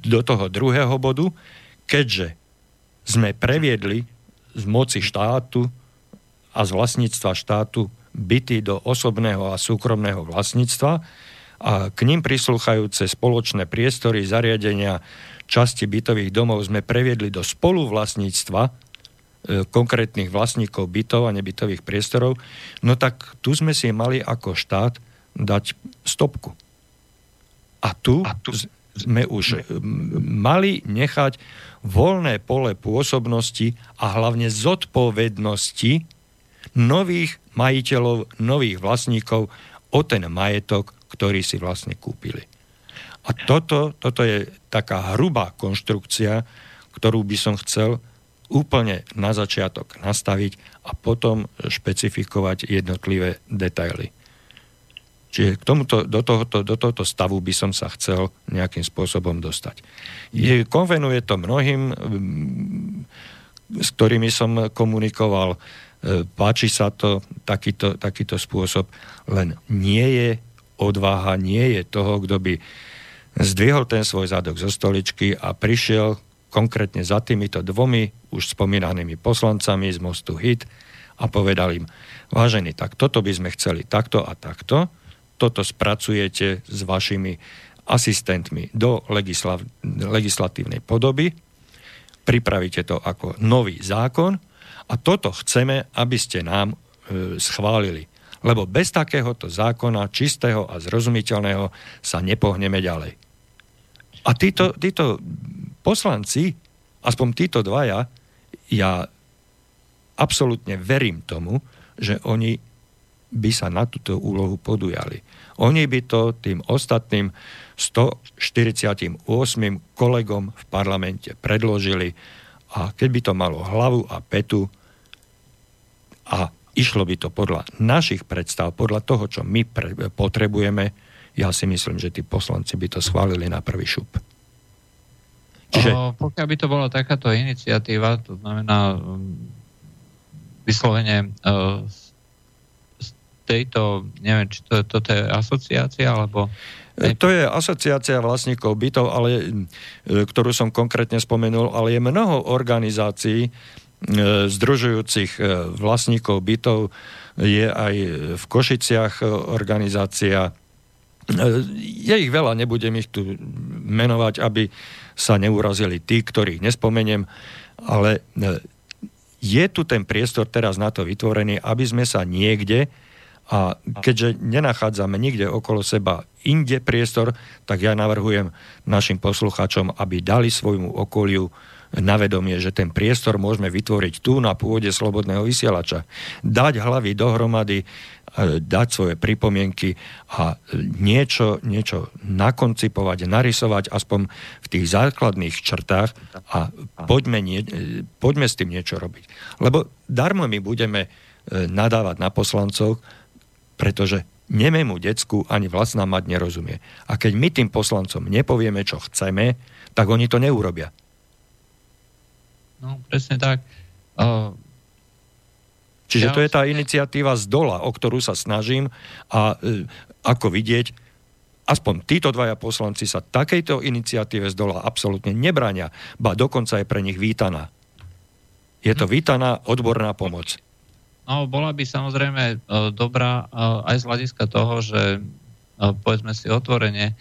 do toho druhého bodu, keďže sme previedli z moci štátu a z vlastníctva štátu byty do osobného a súkromného vlastníctva a k ním prislúchajúce spoločné priestory, zariadenia, časti bytových domov sme previedli do spoluvlastníctva e, konkrétnych vlastníkov bytov a nebytových priestorov, no tak tu sme si mali ako štát dať stopku. A tu, a tu sme už mali nechať voľné pole pôsobnosti a hlavne zodpovednosti nových majiteľov, nových vlastníkov o ten majetok, ktorý si vlastne kúpili. A toto, toto je taká hrubá konštrukcia, ktorú by som chcel úplne na začiatok nastaviť a potom špecifikovať jednotlivé detaily. Čiže k tomuto, do, tohoto, do tohoto stavu by som sa chcel nejakým spôsobom dostať. Je, konvenuje to mnohým, mm, s ktorými som komunikoval, e, páči sa to, takýto, takýto spôsob, len nie je odvaha, nie je toho, kto by zdvihol ten svoj zadok zo stoličky a prišiel konkrétne za týmito dvomi už spomínanými poslancami z Mostu HIT a povedal im, vážení, tak toto by sme chceli takto a takto, toto spracujete s vašimi asistentmi do legislav- legislatívnej podoby, pripravíte to ako nový zákon A toto chceme, aby ste nám e, schválili. Lebo bez takéhoto zákona, čistého a zrozumiteľného, sa nepohneme ďalej. A títo, títo poslanci, aspoň títo dvaja, ja absolútne verím tomu, že oni by sa na túto úlohu podujali. Oni by to tým ostatným 148 kolegom v parlamente predložili a keď by to malo hlavu a petu a išlo by to podľa našich predstav, podľa toho, čo my pre, potrebujeme, ja si myslím, že tí poslanci by to schválili na prvý šup. Čiže... O, pokiaľ by to bola takáto iniciatíva, to znamená um, vyslovene uh, tejto, neviem, či to, toto je asociácia, alebo... E, to je asociácia vlastníkov bytov, ale, e, ktorú som konkrétne spomenul, ale je mnoho organizácií e, združujúcich vlastníkov bytov. Je aj v Košiciach organizácia. Je ich veľa, nebudem ich tu menovať, aby sa neurazili tí, ktorých nespomeniem, ale je tu ten priestor teraz na to vytvorený, aby sme sa niekde a keďže nenachádzame nikde okolo seba inde priestor, tak ja navrhujem našim poslucháčom, aby dali svojmu okoliu na vedomie, že ten priestor môžeme vytvoriť tu na pôde slobodného vysielača. Dať hlavy dohromady, e, dať svoje pripomienky a niečo, niečo nakoncipovať, narysovať aspoň v tých základných črtách a poďme, nie, e, poďme s tým niečo robiť. Lebo darmo my budeme e, nadávať na poslancov, pretože nemému decku ani vlastná mať nerozumie. A keď my tým poslancom nepovieme, čo chceme, tak oni to neurobia. No, presne tak. Uh, Čiže ja to je tá iniciatíva z dola, o ktorú sa snažím a uh, ako vidieť, aspoň títo dvaja poslanci sa takejto iniciatíve z dola absolútne nebrania, ba dokonca je pre nich vítaná. Je to hm. vítaná odborná pomoc. No, bola by samozrejme e, dobrá e, aj z hľadiska toho, že e, povedzme si otvorene,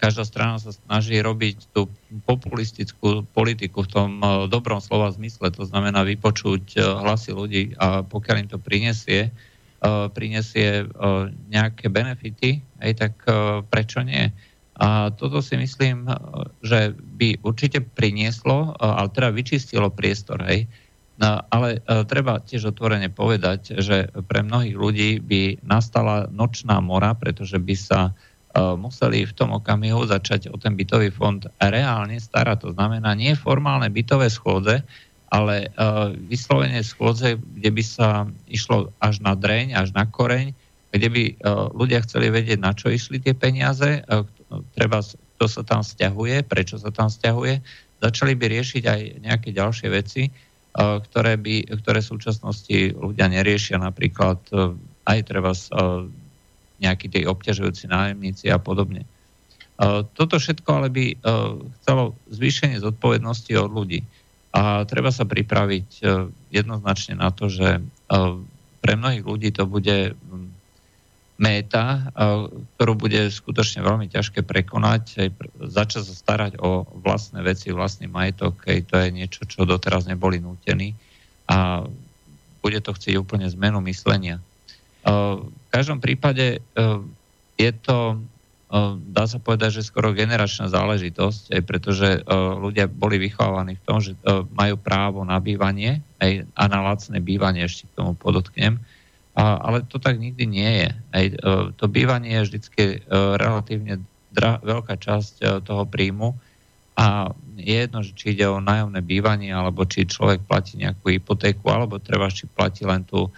každá strana sa snaží robiť tú populistickú politiku v tom dobrom slova zmysle, to znamená vypočuť hlasy ľudí a pokiaľ im to prinesie, prinesie nejaké benefity, aj tak prečo nie? A toto si myslím, že by určite prinieslo, ale teda vyčistilo priestor, hej, ale uh, treba tiež otvorene povedať, že pre mnohých ľudí by nastala nočná mora, pretože by sa uh, museli v tom okamihu začať o ten bytový fond reálne starať. To znamená nie formálne bytové schôdze, ale uh, vyslovene schôdze, kde by sa išlo až na dreň, až na koreň, kde by ľudia chceli vedieť, na čo išli tie peniaze, treba, kto sa tam stiahuje, prečo sa tam stiahuje, začali by riešiť aj nejaké ďalšie veci, ktoré, by, ktoré v súčasnosti ľudia neriešia, napríklad e, aj treba e, nejakí tie obťažujúci nájemníci a podobne. E, toto všetko ale by chcelo zvýšenie zodpovednosti od ľudí. A treba sa pripraviť jednoznačne na to, že pre mnohých ľudí to bude méta, ktorú bude skutočne veľmi ťažké prekonať, začať sa starať o vlastné veci, vlastný majetok, keď to je niečo, čo doteraz neboli nútení a bude to chcieť úplne zmenu myslenia. V každom prípade je to, dá sa povedať, že skoro generačná záležitosť, aj pretože ľudia boli vychovávaní v tom, že majú právo na bývanie a na lacné bývanie, ešte k tomu podotknem, ale to tak nikdy nie je. Aj, e, to bývanie je vždy e, relatívne dra, veľká časť e, toho príjmu a je jedno, či ide o nájomné bývanie, alebo či človek platí nejakú hypotéku, alebo treba, či platí len tú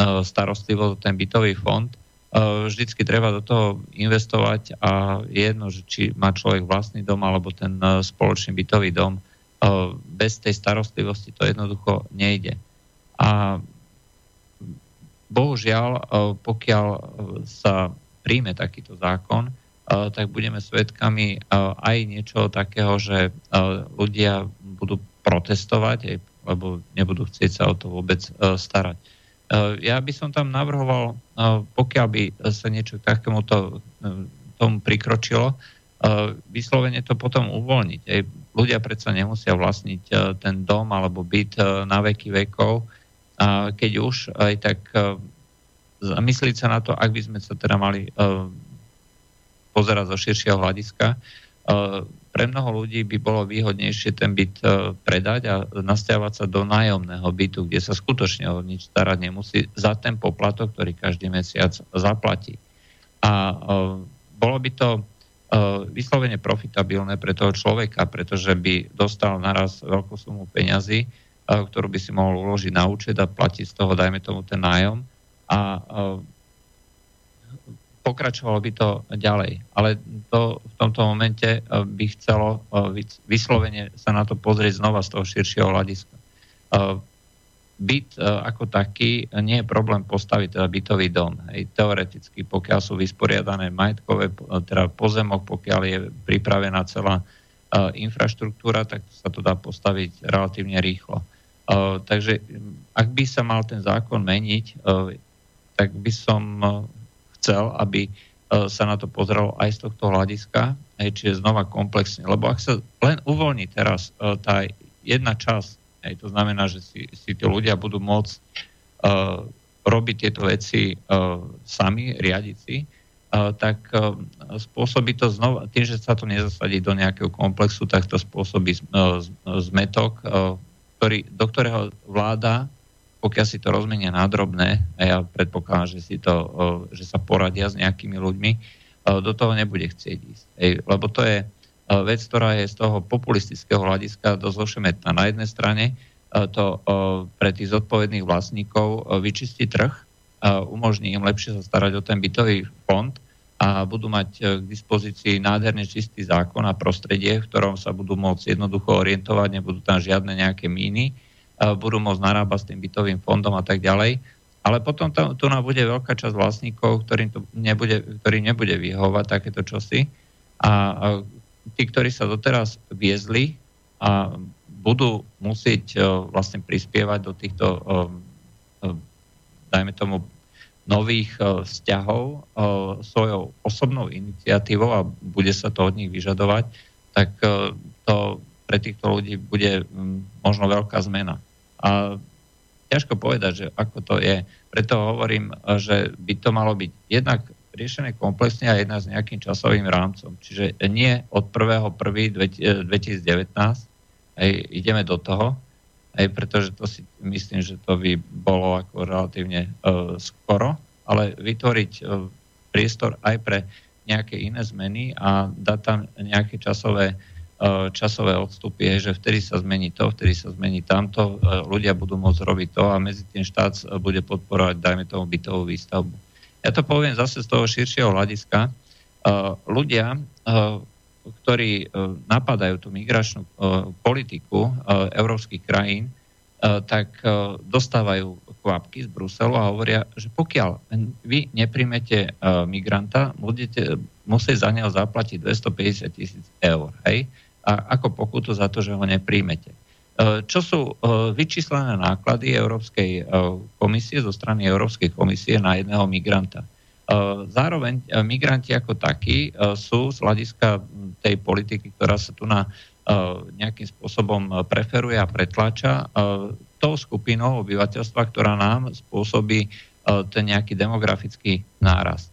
starostlivosť, ten bytový fond. Vždycky treba do toho investovať a je jedno, či má človek vlastný dom, alebo ten spoločný bytový dom. Bez tej starostlivosti to jednoducho nejde. A bohužiaľ, e, pokiaľ e, sa príjme takýto zákon, e, tak budeme svedkami aj niečo takého, že ľudia budú protestovať, lebo nebudú chcieť sa o to vôbec starať. Ja by som tam navrhoval, pokiaľ by sa niečo k takémuto tomu prikročilo, vyslovene to potom uvoľniť. ľudia predsa nemusia vlastniť ten dom alebo byt na veky vekov. Keď už, aj tak zamyslieť sa na to, ak by sme sa teda mali pozerať zo širšieho hľadiska, pre mnoho ľudí by bolo výhodnejšie ten byt predať a nastiavať sa do nájomného bytu, kde sa skutočne o nič starať nemusí za ten poplatok, ktorý každý mesiac zaplatí. A bolo by to vyslovene profitabilné pre toho človeka, pretože by dostal naraz veľkú sumu peňazí, ktorú by si mohol uložiť na účet a platiť z toho, dajme tomu, ten nájom. A pokračovalo by to ďalej. Ale to v tomto momente by chcelo vyslovene sa na to pozrieť znova z toho širšieho hľadiska byt e, ako taký nie je problém postaviť teda bytový dom. Hej, teoreticky, pokiaľ sú vysporiadané majetkové, e, teda pozemok, pokiaľ je pripravená celá infraštruktúra, tak sa to dá postaviť relatívne rýchlo. Takže ak by sa mal ten zákon meniť, tak by som chcel, aby sa na to pozrelo aj z tohto hľadiska, hej, čiže znova komplexne. Lebo ak sa len uvoľní teraz tá jedna časť Hej, to znamená, že si, si tí ľudia budú môcť uh, robiť tieto veci uh, sami, riadiť si, uh, tak uh, spôsobí to znova, tým, že sa to nezasadí do nejakého komplexu, tak to spôsobí uh, zmetok, uh, ktorý, do ktorého vláda, pokiaľ si to rozmenia nádrobné, a ja predpokladám, že, si to, že sa poradia s nejakými ľuďmi, do toho nebude chcieť ísť. Lebo to je vec, ktorá je z toho populistického hľadiska dosť ošemetná. Na jednej strane to pre tých zodpovedných vlastníkov vyčistí trh, umožní im lepšie sa starať o ten bytový fond a budú mať e, k dispozícii nádherne čistý zákon a prostredie, v ktorom sa budú môcť jednoducho orientovať, nebudú tam žiadne nejaké míny, budú môcť narábať s tým bytovým fondom a tak ďalej. Ale potom tam, tu nám bude veľká časť vlastníkov, ktorým to nebude, ktorý nebude vyhovať takéto čosi a tí, ktorí sa doteraz viezli a budú musieť uh, vlastne prispievať do týchto, uh, uh, dajme tomu, nových uh, vzťahov uh, svojou osobnou iniciatívou a bude sa to od nich vyžadovať, tak uh, to pre týchto ľudí bude možno veľká zmena. A ťažko povedať, že ako to je. Preto hovorím, že by to malo byť jednak riešené komplexne a jedna s nejakým časovým rámcom. Čiže nie od 1.1.2019 aj, ideme do toho, aj pretože to si myslím, že to by bolo ako relatívne uh, skoro, ale vytvoriť uh, priestor aj pre nejaké iné zmeny a dať tam nejaké časové, uh, časové odstupy, že vtedy sa zmení to, vtedy sa zmení tamto, uh, ľudia budú môcť robiť to a medzi tým štát bude podporovať, dajme tomu, bytovú výstavbu. Ja to poviem zase z toho širšieho hľadiska. Uh, ľudia, uh, ktorí uh, napadajú tú migračnú politiku európskych krajín, tak dostávajú kvapky z Bruselu a hovoria, že pokiaľ vy neprimete migranta, budete musieť za neho zaplatiť 250 tisíc eur. Hej? A ako pokutu za to, že ho nepríjmete. Čo sú vyčíslené náklady Európskej komisie zo strany Európskej komisie na jedného migranta? Zároveň migranti ako takí sú z hľadiska tej politiky, ktorá sa tu na nejakým spôsobom preferuje a pretláča, tou skupinou obyvateľstva, ktorá nám spôsobí ten nejaký demografický nárast.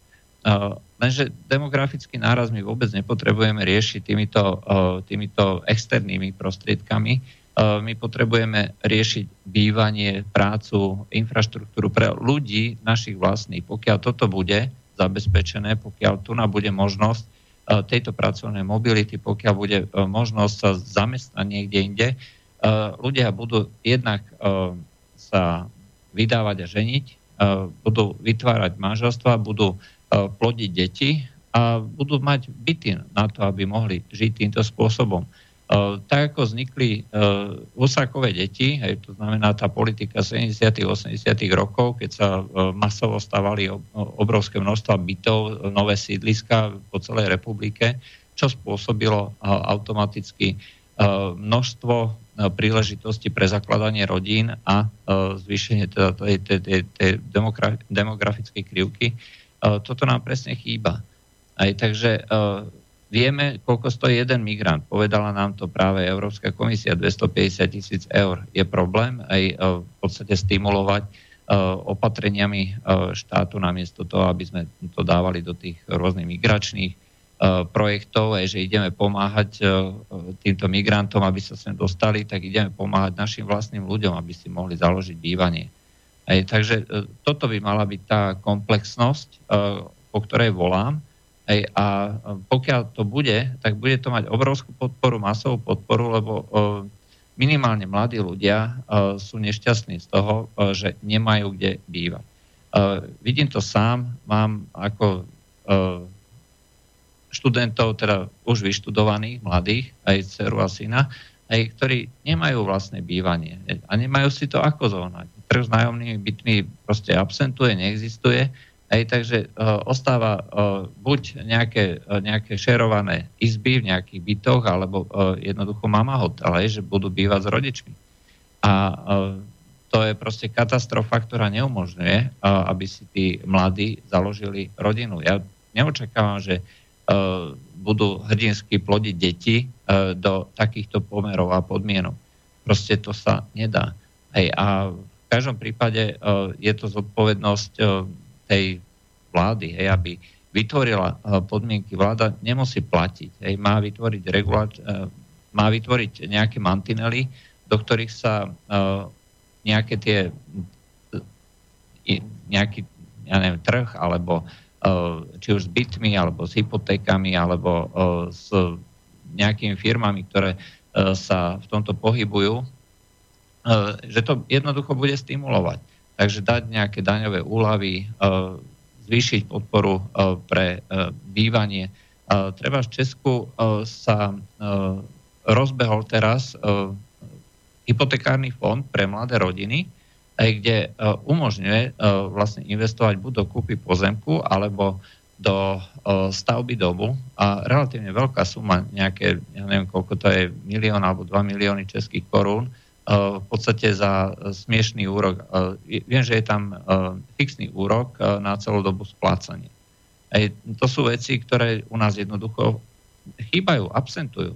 Lenže demografický náraz my vôbec nepotrebujeme riešiť týmito, týmito externými prostriedkami, my potrebujeme riešiť bývanie, prácu, infraštruktúru pre ľudí našich vlastných. Pokiaľ toto bude zabezpečené, pokiaľ tu bude možnosť tejto pracovnej mobility, pokiaľ bude možnosť sa zamestnať niekde inde, ľudia budú jednak sa vydávať a ženiť, budú vytvárať manželstva, budú plodiť deti a budú mať byty na to, aby mohli žiť týmto spôsobom. Tak ako vznikli Husákové deti, hej, to znamená tá politika 70. 80. rokov, keď sa masovo stavali obrovské množstva bytov, nové sídliska po celej republike, čo spôsobilo automaticky množstvo príležitosti pre zakladanie rodín a zvýšenie teda tej, tej, tej, tej demografickej krivky. Toto nám presne chýba. Aj, takže vieme, koľko stojí jeden migrant. Povedala nám to práve Európska komisia, 250 tisíc eur. Je problém aj v podstate stimulovať opatreniami štátu namiesto toho, aby sme to dávali do tých rôznych migračných projektov, aj že ideme pomáhať týmto migrantom, aby sa sem dostali, tak ideme pomáhať našim vlastným ľuďom, aby si mohli založiť bývanie. Aj, takže toto by mala byť tá komplexnosť, po ktorej volám. Hej, a pokiaľ to bude, tak bude to mať obrovskú podporu, masovú podporu, lebo minimálne mladí ľudia sú nešťastní z toho, že nemajú kde bývať. Vidím to sám, mám ako študentov, teda už vyštudovaných, mladých, aj dceru a syna, aj ktorí nemajú vlastné bývanie a nemajú si to ako zohnať. Trh s nájomnými bytmi proste absentuje, neexistuje Hej, takže uh, ostáva uh, buď nejaké, uh, nejaké šerované izby v nejakých bytoch, alebo uh, jednoducho mama hotel, hej, že budú bývať s rodičmi. A uh, to je proste katastrofa, ktorá neumožňuje, uh, aby si tí mladí založili rodinu. Ja neočakávam, že uh, budú hrdinsky plodiť deti uh, do takýchto pomerov a podmienok. Proste to sa nedá. Hej, a v každom prípade uh, je to zodpovednosť uh, tej vlády, hej, aby vytvorila eh, podmienky. Vláda nemusí platiť, hej, má vytvoriť regulač, eh, má vytvoriť nejaké mantinely, do ktorých sa eh, nejaké tie nejaký, ja neviem, trh, alebo či už s bytmi, alebo s hypotékami, alebo s nejakými firmami, ktoré sa v tomto pohybujú, že to jednoducho bude stimulovať. Takže dať nejaké daňové úlavy, zvýšiť podporu pre bývanie. Treba v Česku sa rozbehol teraz hypotekárny fond pre mladé rodiny, kde umožňuje vlastne investovať buď do kúpy pozemku, alebo do stavby domu a relatívne veľká suma, nejaké, ja neviem koľko to je, milión alebo 2 milióny českých korún, v podstate za smiešný úrok. Viem, že je tam fixný úrok na celú dobu splácania. Aj to sú veci, ktoré u nás jednoducho chýbajú, absentujú.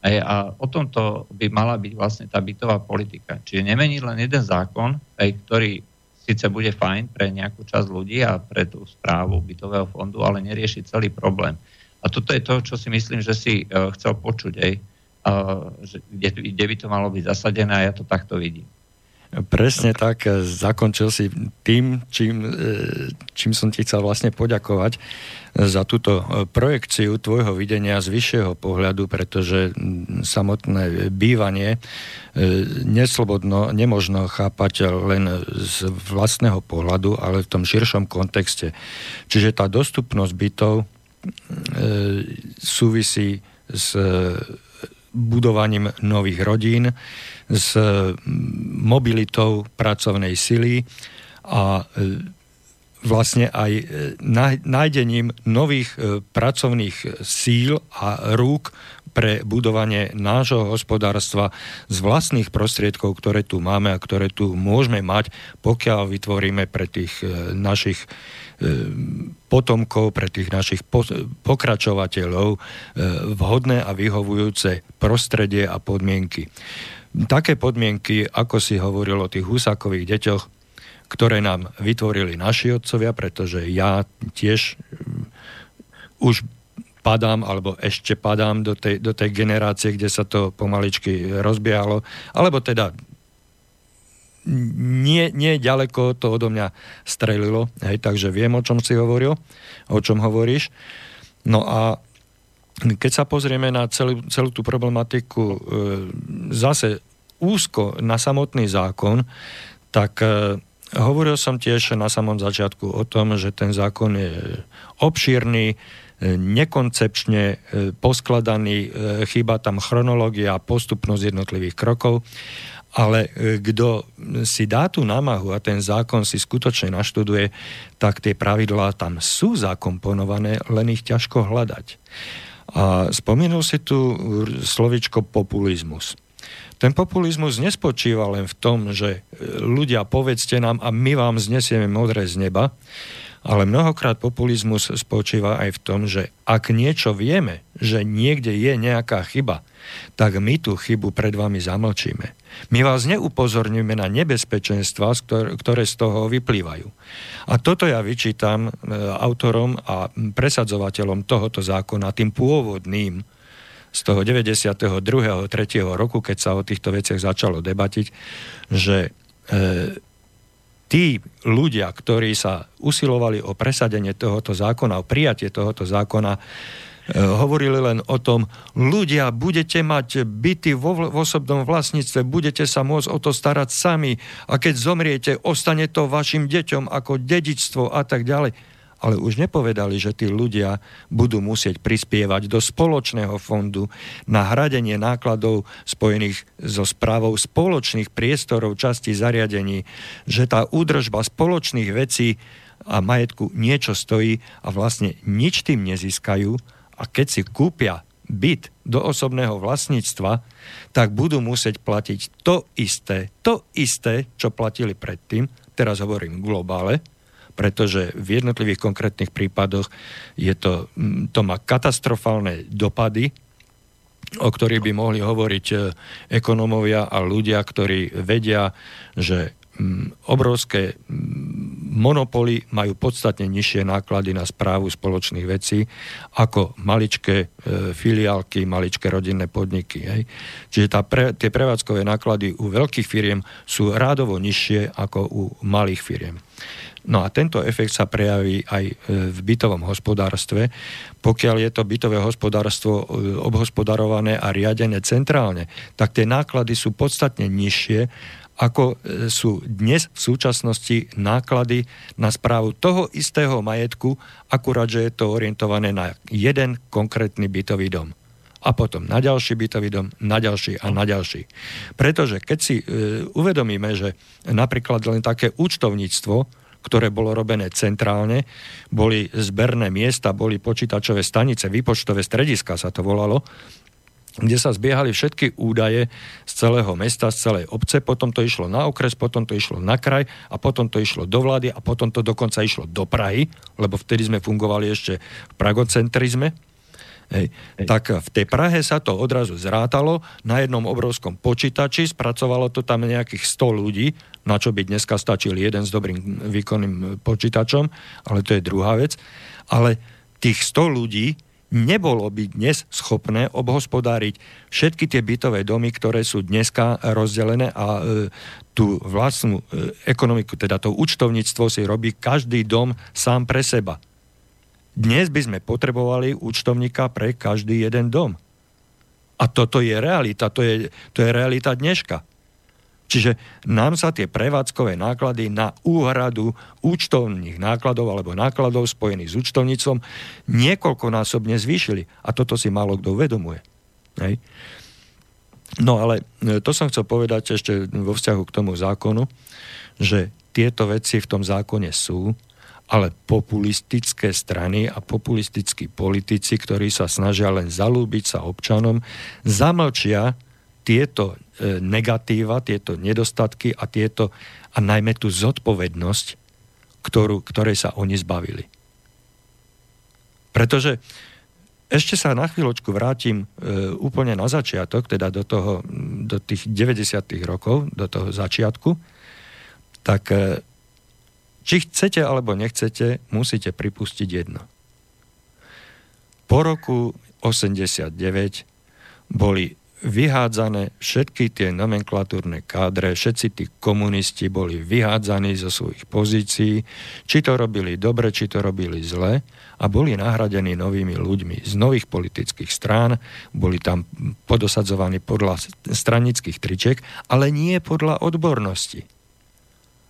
Aj, a o tomto by mala byť vlastne tá bytová politika. Čiže nemeniť len jeden zákon, aj ktorý síce bude fajn pre nejakú časť ľudí a pre tú správu bytového fondu, ale nerieši celý problém. A toto je to, čo si myslím, že si chcel počuť aj kde, kde by to malo byť zasadené a ja to takto vidím. Presne tak, zakončil si tým, čím, e, čím som ti chcel vlastne poďakovať za túto projekciu tvojho videnia z vyššieho pohľadu, pretože samotné bývanie e, neslobodno, nemožno chápať len z vlastného pohľadu, ale v tom širšom kontexte. Čiže tá dostupnosť bytov e, súvisí s budovaním nových rodín, s mobilitou pracovnej sily a e, vlastne aj e, nájdením nových e, pracovných síl a rúk pre budovanie nášho hospodárstva z vlastných prostriedkov, ktoré tu máme a ktoré tu môžeme mať, pokiaľ vytvoríme pre tých našich potomkov, pre tých našich pokračovateľov vhodné a vyhovujúce prostredie a podmienky. Také podmienky, ako si hovoril o tých husákových deťoch, ktoré nám vytvorili naši otcovia, pretože ja tiež už padám, alebo ešte padám do tej, do tej generácie, kde sa to pomaličky rozbiehalo, alebo teda nie, nie ďaleko to odo mňa strelilo, hej, takže viem, o čom si hovoril, o čom hovoríš. No a keď sa pozrieme na celú, celú tú problematiku e, zase úzko na samotný zákon, tak e, hovoril som tiež na samom začiatku o tom, že ten zákon je obšírny, e, nekoncepčne e, poskladaný, e, chýba tam chronológia a postupnosť jednotlivých krokov ale e, kto si dá tú námahu a ten zákon si skutočne naštuduje, tak tie pravidlá tam sú zakomponované, len ich ťažko hľadať. A spomínal si tu slovičko populizmus. Ten populizmus nespočíva len v tom, že e, ľudia povedzte nám a my vám znesieme modré z neba, Ale mnohokrát populizmus spočíva aj v tom, že ak niečo vieme, že niekde je nejaká chyba, tak my tú chybu pred vami zamlčíme. My vás neupozorníme na nebezpečenstva, ktoré z toho vyplývajú. A toto ja vyčítam e, autorom a presadzovateľom tohoto zákona, tým pôvodným, z toho 92. 3. roku, keď sa o týchto veciach začalo debatiť, že e, tí ľudia, ktorí sa usilovali o presadenie tohoto zákona, o prijatie tohoto zákona, hovorili len o tom, ľudia, budete mať byty vo, v osobnom vlastníctve, budete sa môcť o to starať sami a keď zomriete, ostane to vašim deťom ako dedičstvo a tak ďalej. Ale už nepovedali, že tí ľudia budú musieť prispievať do spoločného fondu na hradenie nákladov spojených so správou spoločných priestorov, časti zariadení, že tá údržba spoločných vecí a majetku niečo stojí a vlastne nič tým nezískajú a keď si kúpia byt do osobného vlastníctva, tak budú musieť platiť to isté, to isté, čo platili predtým, teraz hovorím globále, pretože v jednotlivých konkrétnych prípadoch je to, to má katastrofálne dopady, o ktorých by mohli hovoriť e, ekonomovia a ľudia, ktorí vedia, že obrovské mm, monopoly majú podstatne nižšie náklady na správu spoločných vecí ako maličké e, filiálky, maličké rodinné podniky. Hej. Čiže tá pre, tie prevádzkové náklady u veľkých firiem sú rádovo nižšie ako u malých firiem. No a tento efekt sa prejaví aj e, v bytovom hospodárstve. Pokiaľ je to bytové hospodárstvo e, obhospodarované a riadené centrálne, tak tie náklady sú podstatne nižšie ako e, sú dnes v súčasnosti náklady na správu toho istého majetku, akurát, že je to orientované na jeden konkrétny bytový dom. A potom na ďalší bytový dom, na ďalší a na ďalší. Pretože keď si e, uvedomíme, že napríklad len také účtovníctvo, ktoré bolo robené centrálne. Boli zberné miesta, boli počítačové stanice, výpočtové strediska sa to volalo, kde sa zbiehali všetky údaje z celého mesta, z celej obce, potom to išlo na okres, potom to išlo na kraj a potom to išlo do vlády a potom to dokonca išlo do Prahy, lebo vtedy sme fungovali ešte v pragocentrizme. Hej. Hej. Tak v tej Prahe sa to odrazu zrátalo na jednom obrovskom počítači, spracovalo to tam nejakých 100 ľudí, na čo by dneska stačil jeden s dobrým výkonným počítačom, ale to je druhá vec. Ale tých 100 ľudí nebolo by dnes schopné obhospodáriť všetky tie bytové domy, ktoré sú dneska rozdelené a e, tú vlastnú e, ekonomiku, teda to účtovníctvo si robí každý dom sám pre seba. Dnes by sme potrebovali účtovníka pre každý jeden dom. A toto je realita, to je, to je realita dneška. Čiže nám sa tie prevádzkové náklady na úhradu účtovných nákladov alebo nákladov spojených s účtovnícom niekoľkonásobne zvýšili. A toto si málo kto uvedomuje. Hej. No ale e, to som chcel povedať ešte vo vzťahu k tomu zákonu, že tieto veci v tom zákone sú, ale populistické strany a populistickí politici, ktorí sa snažia len zalúbiť sa občanom, zamlčia tieto negatíva, tieto nedostatky a tieto a najmä tú zodpovednosť, ktorú, ktorej sa oni zbavili. Pretože ešte sa na chvíľočku vrátim e, úplne na začiatok, teda do, toho, do tých 90. rokov, do toho začiatku, tak e, či chcete alebo nechcete, musíte pripustiť jedno. Po roku 89 boli vyhádzané všetky tie nomenklatúrne kádre, všetci tí komunisti boli vyhádzaní zo svojich pozícií, či to robili dobre, či to robili zle a boli nahradení novými ľuďmi z nových politických strán, boli tam podosadzovaní podľa stranických triček, ale nie podľa odbornosti.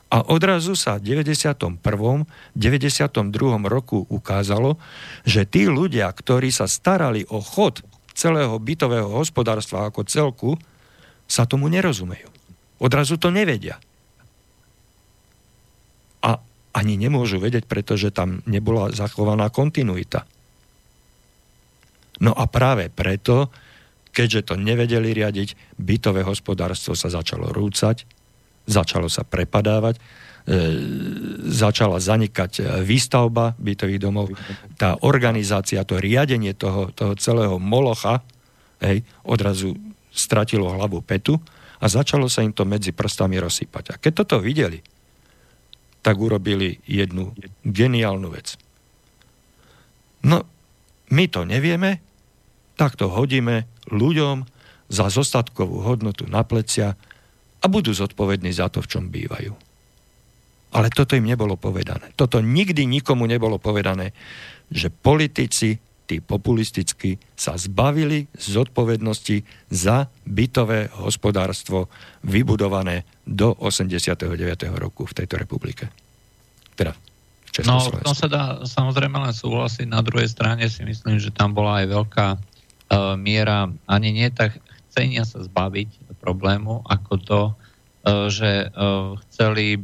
A odrazu sa v 91. 92. roku ukázalo, že tí ľudia, ktorí sa starali o chod celého bytového hospodárstva ako celku, sa tomu nerozumejú. Odrazu to nevedia. A ani nemôžu vedieť, pretože tam nebola zachovaná kontinuita. No a práve preto, keďže to nevedeli riadiť, bytové hospodárstvo sa začalo rúcať, začalo sa prepadávať, začala zanikať výstavba bytových domov. Tá organizácia, to riadenie toho, toho celého molocha hej, odrazu stratilo hlavu petu a začalo sa im to medzi prstami rozsypať. A keď toto videli, tak urobili jednu geniálnu vec. No, my to nevieme, tak to hodíme ľuďom za zostatkovú hodnotu na plecia a budú zodpovední za to, v čom bývajú. Ale toto im nebolo povedané. Toto nikdy nikomu nebolo povedané, že politici, tí populisticky, sa zbavili zodpovednosti za bytové hospodárstvo vybudované do 89. roku v tejto republike. Teda No, v tom sa dá samozrejme len súhlasiť. Na druhej strane si myslím, že tam bola aj veľká uh, miera, ani nie tak chcenia sa zbaviť problému, ako to, uh, že uh, chceli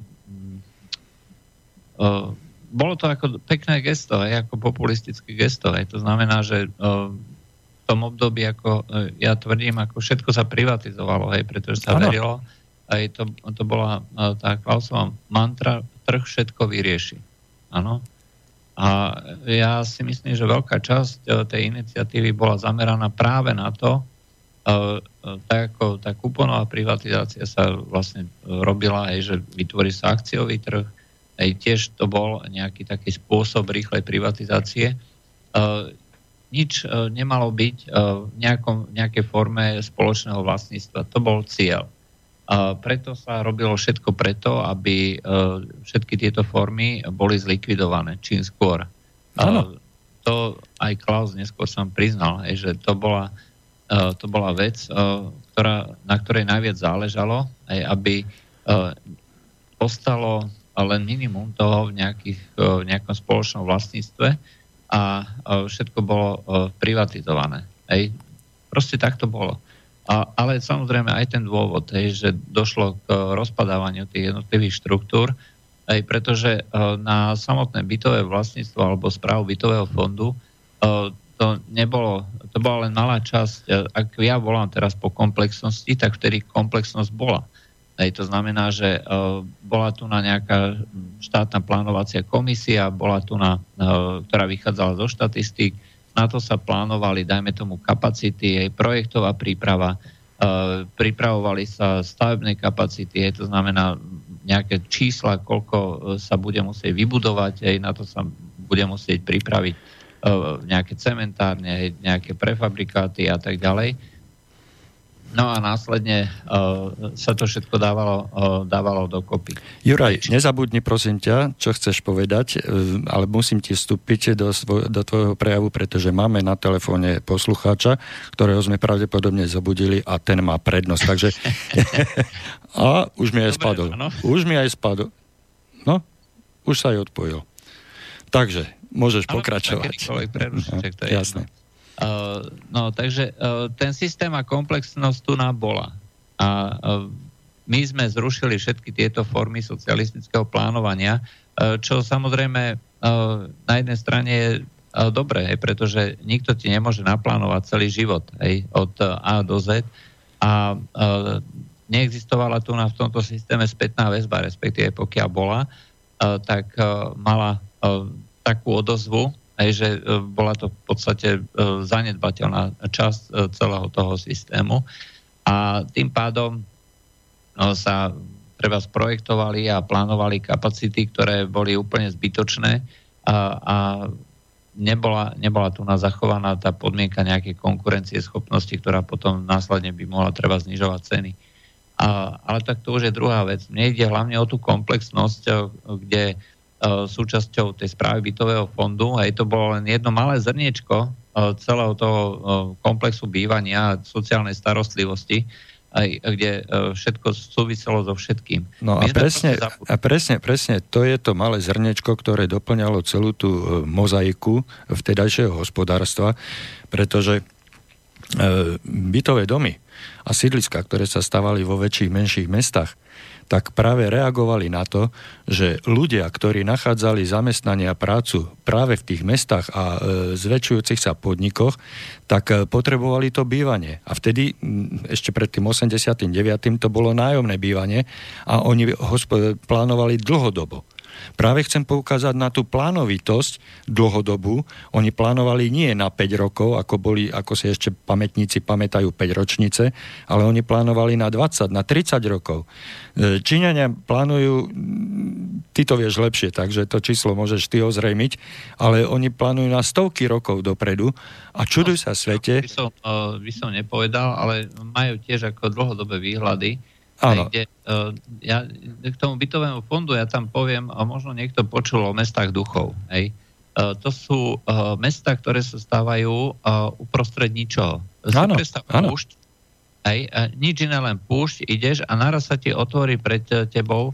bolo to ako pekné gesto, aj ako populistické gesto. Aj to znamená, že v tom období, ako uh, ja tvrdím, ako všetko sa privatizovalo, aj pretože sa ano. verilo, aj to, to bola uh, tá Klausová mantra, trh všetko vyrieši. Áno. A ja si myslím, že veľká časť tej iniciatívy bola zameraná práve na to, tak ako tá kuponová privatizácia sa vlastne robila aj, že vytvorí sa akciový trh, aj tiež to bol nejaký taký spôsob rýchlej privatizácie. Uh, nič uh, nemalo byť uh, v nejakom, nejakej forme spoločného vlastníctva. To bol cieľ. Uh, preto sa robilo všetko preto, aby uh, všetky tieto formy boli zlikvidované čím skôr. Uh, to aj Klaus neskôr som priznal, že to bola, to bola vec, ktorá, na ktorej najviac záležalo, aj aby ostalo len minimum toho v, nejakých, e, v nejakom spoločnom vlastníctve a e, všetko bolo e, privatizované. Hej. Proste tak to bolo. A, ale samozrejme aj ten dôvod, hej, že došlo k rozpadávaniu tých jednotlivých štruktúr, aj pretože na samotné bytové vlastníctvo alebo správu bytového fondu to nebolo, to bola len malá časť. Ak ja volám teraz po komplexnosti, tak vtedy komplexnosť bola. Hej, to znamená, že uh, bola tu na nejaká štátna plánovacia komisia, bola tu na, uh, ktorá vychádzala zo štatistík, na to sa plánovali, dajme tomu, kapacity, aj projektová príprava, uh, pripravovali sa stavebné kapacity, aj to znamená nejaké čísla, koľko sa bude musieť vybudovať, aj na to sa bude musieť pripraviť nejaké cementárne, nejaké prefabrikáty a tak ďalej. No a následne uh, sa to všetko dávalo, uh, dávalo dokopy. Juraj, nezabudni prosím ťa, čo chceš povedať, uh, ale musím ti vstúpiť do, svoj, do tvojho prejavu, pretože máme na telefóne poslucháča, ktorého sme pravdepodobne zobudili a ten má prednosť. Takže... a už mi aj Dobre, spadol. Ano. Už mi aj spadol. No, už sa aj odpojil. Takže, môžeš ano, pokračovať. Prerušiť, je jasné. Jedno. No, takže ten systém a komplexnosť tu nám bola. A my sme zrušili všetky tieto formy socialistického plánovania, čo samozrejme na jednej strane je dobré, hej, pretože nikto ti nemôže naplánovať celý život hej, od A do Z. A neexistovala tu na v tomto systéme spätná väzba, respektíve pokiaľ bola, tak mala takú odozvu, aj, že e, bola to v podstate e, zanedbateľná časť e, celého toho systému a tým pádom no, sa treba sprojektovali a plánovali kapacity, ktoré boli úplne zbytočné a, a nebola, nebola tu na zachovaná tá podmienka nejakej konkurencie schopnosti, ktorá potom následne by mohla treba znižovať ceny. A, ale tak to už je druhá vec. Mne ide hlavne o tú komplexnosť, kde súčasťou tej správy bytového fondu. Aj to bolo len jedno malé zrniečko e, celého toho e, komplexu bývania a sociálnej starostlivosti, aj, kde všetko súviselo so všetkým. No a presne, a presne, presne, to je to malé zrniečko, ktoré doplňalo celú tú mozaiku vtedajšieho hospodárstva, pretože bytové domy a sídliska, ktoré sa stavali vo väčších, menších mestách, tak práve reagovali na to, že ľudia, ktorí nachádzali zamestnanie a prácu práve v tých mestách a e, zväčšujúcich sa podnikoch, tak e, potrebovali to bývanie. A vtedy, ešte pred tým 89. to bolo nájomné bývanie a oni hospo- plánovali dlhodobo. Práve chcem poukázať na tú plánovitosť dlhodobú. Oni plánovali nie na 5 rokov, ako, boli, ako si ešte pamätníci pamätajú 5 ročnice, ale oni plánovali na 20, na 30 rokov. E, Číňania plánujú, ty to vieš lepšie, takže to číslo môžeš ty ozrejmiť, ale oni plánujú na stovky rokov dopredu a čuduj sa svete. By som, uh, by som nepovedal, ale majú tiež ako dlhodobé výhľady Áno. Kde, uh, ja, k tomu bytovému fondu ja tam poviem, a možno niekto počul o mestách duchov. Hej. Uh, to sú uh, mesta, ktoré sa stávajú uh, uprostred ničoho. Áno, áno. Púšť, hej, uh, nič iné, len púšť, ideš a naraz sa ti otvorí pred tebou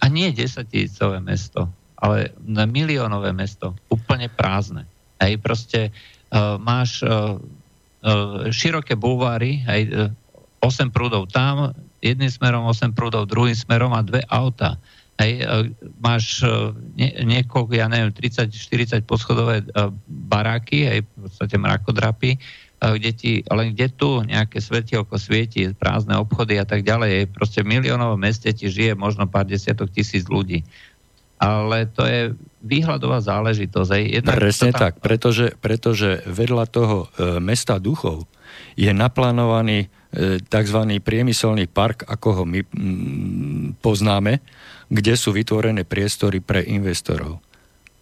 a nie 10 tisícové mesto, ale miliónové mesto, úplne prázdne. Hej, proste uh, máš uh, uh, široké bulváry, hej, uh, 8 prúdov tam, jedným smerom 8 prúdov, druhým smerom a dve auta. Hej, e, máš e, nie, niekoľko, ja neviem, 30-40 poschodové e, baráky, hej, v podstate mrakodrapy, kde ti, len kde tu nejaké svetielko svieti, prázdne obchody a tak ďalej. Proste v miliónovom meste ti žije možno pár desiatok tisíc ľudí. Ale to je výhľadová záležitosť. Hej. Jednak Presne tam... tak, pretože, pretože vedľa toho e, mesta duchov je naplánovaný tzv. priemyselný park, ako ho my poznáme, kde sú vytvorené priestory pre investorov.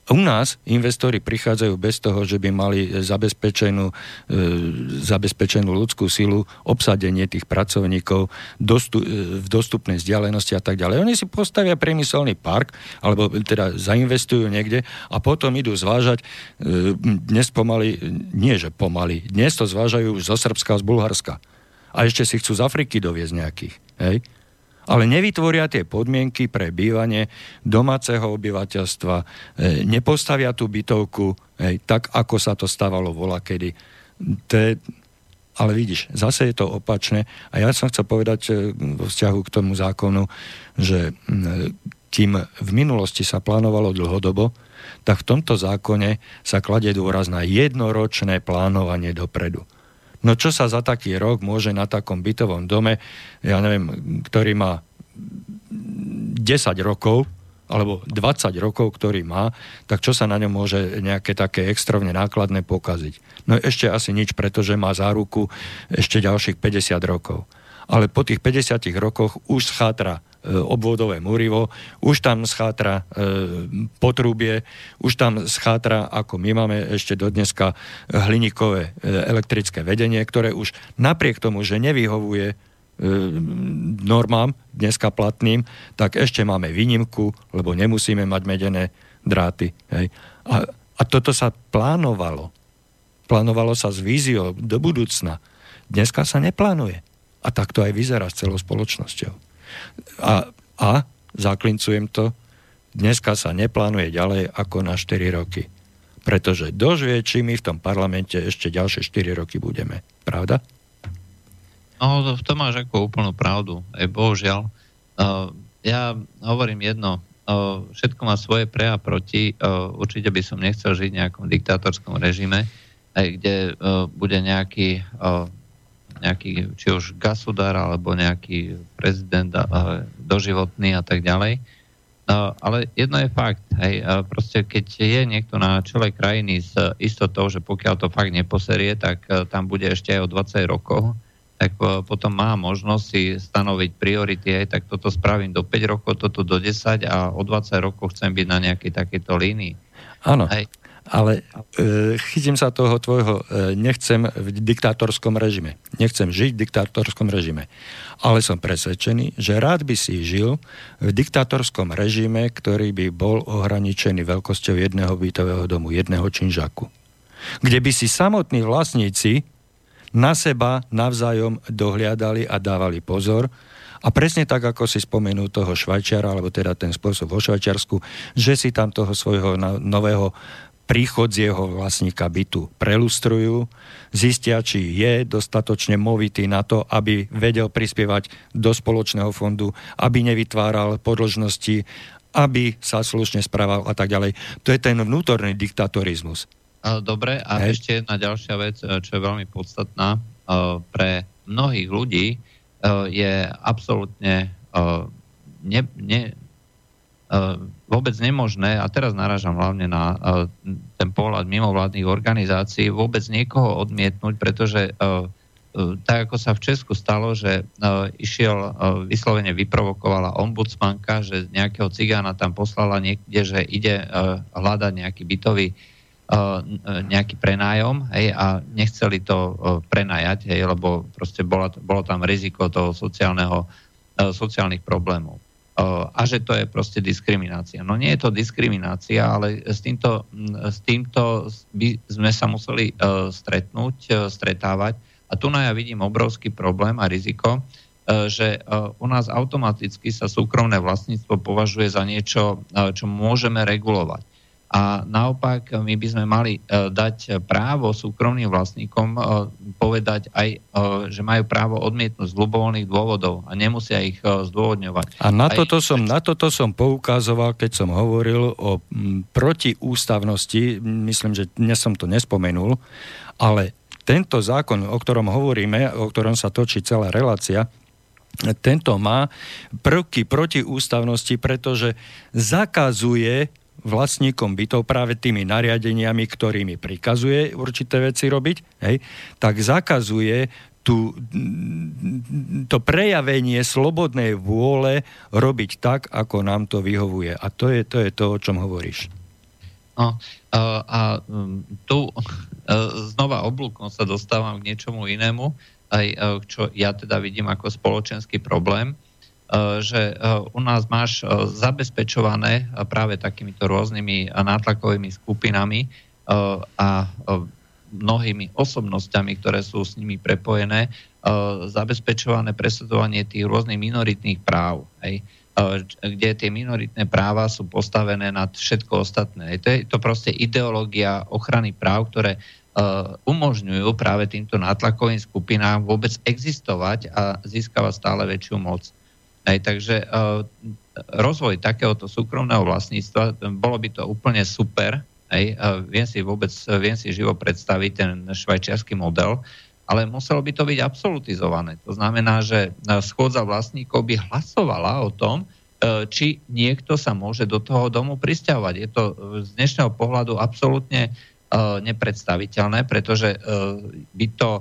U nás investori prichádzajú bez toho, že by mali zabezpečenú, e, zabezpečenú ľudskú silu, obsadenie tých pracovníkov dostu, e, v dostupnej vzdialenosti a tak ďalej. Oni si postavia priemyselný park, alebo teda zainvestujú niekde a potom idú zvážať, e, dnes pomaly, nie že pomaly, dnes to zvážajú zo Srbska a z Bulharska a ešte si chcú z Afriky doviezť nejakých. Hej? Ale nevytvoria tie podmienky pre bývanie domáceho obyvateľstva, e, nepostavia tú bytovku, hej, tak ako sa to stávalo vola kedy. To je, ale vidíš, zase je to opačné. A ja som chcel povedať e, vo vzťahu k tomu zákonu, že kým v minulosti sa plánovalo dlhodobo, tak v tomto zákone sa kladie dôraz na jednoročné plánovanie dopredu. No čo sa za taký rok môže na takom bytovom dome, ja neviem, ktorý má 10 rokov, alebo 20 rokov, ktorý má, tak čo sa na ňom môže nejaké také extrovne nákladné pokaziť? No ešte asi nič, pretože má záruku ešte ďalších 50 rokov. Ale po tých 50 rokoch už schátra E, obvodové múrivo, už tam schátra e, potrubie, už tam schátra, ako my máme ešte do dneska hliníkové e, elektrické vedenie, ktoré už napriek tomu, že nevyhovuje e, normám dneska platným, tak ešte máme výnimku, lebo nemusíme mať medené dráty. Hej. A, a toto sa plánovalo. Plánovalo sa s víziou do budúcna. Dneska sa neplánuje. A tak to aj vyzerá s celou spoločnosťou. A, a zaklincujem to, dneska sa neplánuje ďalej ako na 4 roky. Pretože dožuje, či my v tom parlamente ešte ďalšie 4 roky budeme. Pravda? No, v tom máš ako úplnú pravdu. Aj bohužiaľ. Uh, ja hovorím jedno. Uh, všetko má svoje pre a proti. Uh, určite by som nechcel žiť v nejakom diktátorskom režime, aj kde uh, bude nejaký uh, nejaký či už gasudár alebo nejaký prezident doživotný a tak ďalej. No, ale jedno je fakt, hej, proste keď je niekto na čele krajiny s istotou, že pokiaľ to fakt neposerie, tak e, tam bude ešte aj o 20 rokov, tak e, potom má možnosť si stanoviť priority, aj tak toto spravím do 5 rokov, toto do 10 a o 20 rokov chcem byť na nejakej takejto línii. Áno. Hej. Ale e, chytím sa toho tvojho, e, nechcem v diktátorskom režime. Nechcem žiť v diktátorskom režime. Ale som presvedčený, že rád by si žil v diktátorskom režime, ktorý by bol ohraničený veľkosťou jedného bytového domu, jedného činžaku. Kde by si samotní vlastníci na seba navzájom dohliadali a dávali pozor, a presne tak, ako si spomenul toho Švajčiara, alebo teda ten spôsob vo Švajčiarsku, že si tam toho svojho nového príchodzieho vlastníka bytu prelustrujú, zistia, či je dostatočne movitý na to, aby vedel prispievať do spoločného fondu, aby nevytváral podložnosti, aby sa slušne správal a tak ďalej. To je ten vnútorný diktatorizmus. Dobre, a Hej. ešte jedna ďalšia vec, e, čo je veľmi podstatná e, pre mnohých ľudí, e, je absolútne ne, ne, vôbec nemožné, a teraz naražam hlavne na ten pohľad mimovládnych organizácií, vôbec niekoho odmietnúť, pretože tak ako sa v Česku stalo, že išiel, vyslovene vyprovokovala ombudsmanka, že nejakého cigána tam poslala niekde, že ide hľadať nejaký bytový nejaký prenájom hej, a nechceli to prenajať, hej, lebo proste bola, bolo tam riziko toho sociálneho, sociálnych problémov. A že to je proste diskriminácia. No nie je to diskriminácia, ale s týmto, s týmto by sme sa museli stretnúť, stretávať. A tu na ja vidím obrovský problém a riziko, že u nás automaticky sa súkromné vlastníctvo považuje za niečo, čo môžeme regulovať. A naopak my by sme mali e, dať právo súkromným vlastníkom e, povedať aj, že majú právo odmietnúť z ľubovoľných dôvodov a nemusia ich zdôvodňovať. A na toto, som, na toto som poukázoval, keď som hovoril o protiústavnosti, myslím, že dnes som to nespomenul, ale tento zákon, o ktorom hovoríme, o ktorom sa točí celá relácia, tento má prvky protiústavnosti, pretože zakazuje vlastníkom bytov práve tými nariadeniami, ktorými prikazuje určité veci robiť, hej, tak zakazuje tú, to prejavenie slobodnej vôle robiť tak, ako nám to vyhovuje. A to je to, je to o čom hovoríš. No, a um, tu uh, znova oblúkom sa dostávam k niečomu inému, aj uh, čo ja teda vidím ako spoločenský problém, že eh, u nás máš eh, zabezpečované práve takýmito rôznymi nátlakovými skupinami a mnohými osobnosťami, ktoré sú s nimi prepojené, zabezpečované presadzovanie tých rôznych minoritných práv. Hej kde tie minoritné práva sú postavené nad všetko ostatné. To je to proste ideológia ochrany práv, ktoré umožňujú práve týmto nátlakovým skupinám vôbec existovať a získavať stále väčšiu moc. Hej, takže uh, rozvoj takéhoto súkromného vlastníctva, bolo by to úplne super. Hej, uh, viem si vôbec, viem si živo predstaviť ten švajčiarsky model, ale muselo by to byť absolutizované. To znamená, že schôdza vlastníkov by hlasovala o tom, či niekto sa môže do toho domu pristahovať. Je to z dnešného pohľadu absolútne nepredstaviteľné, pretože by to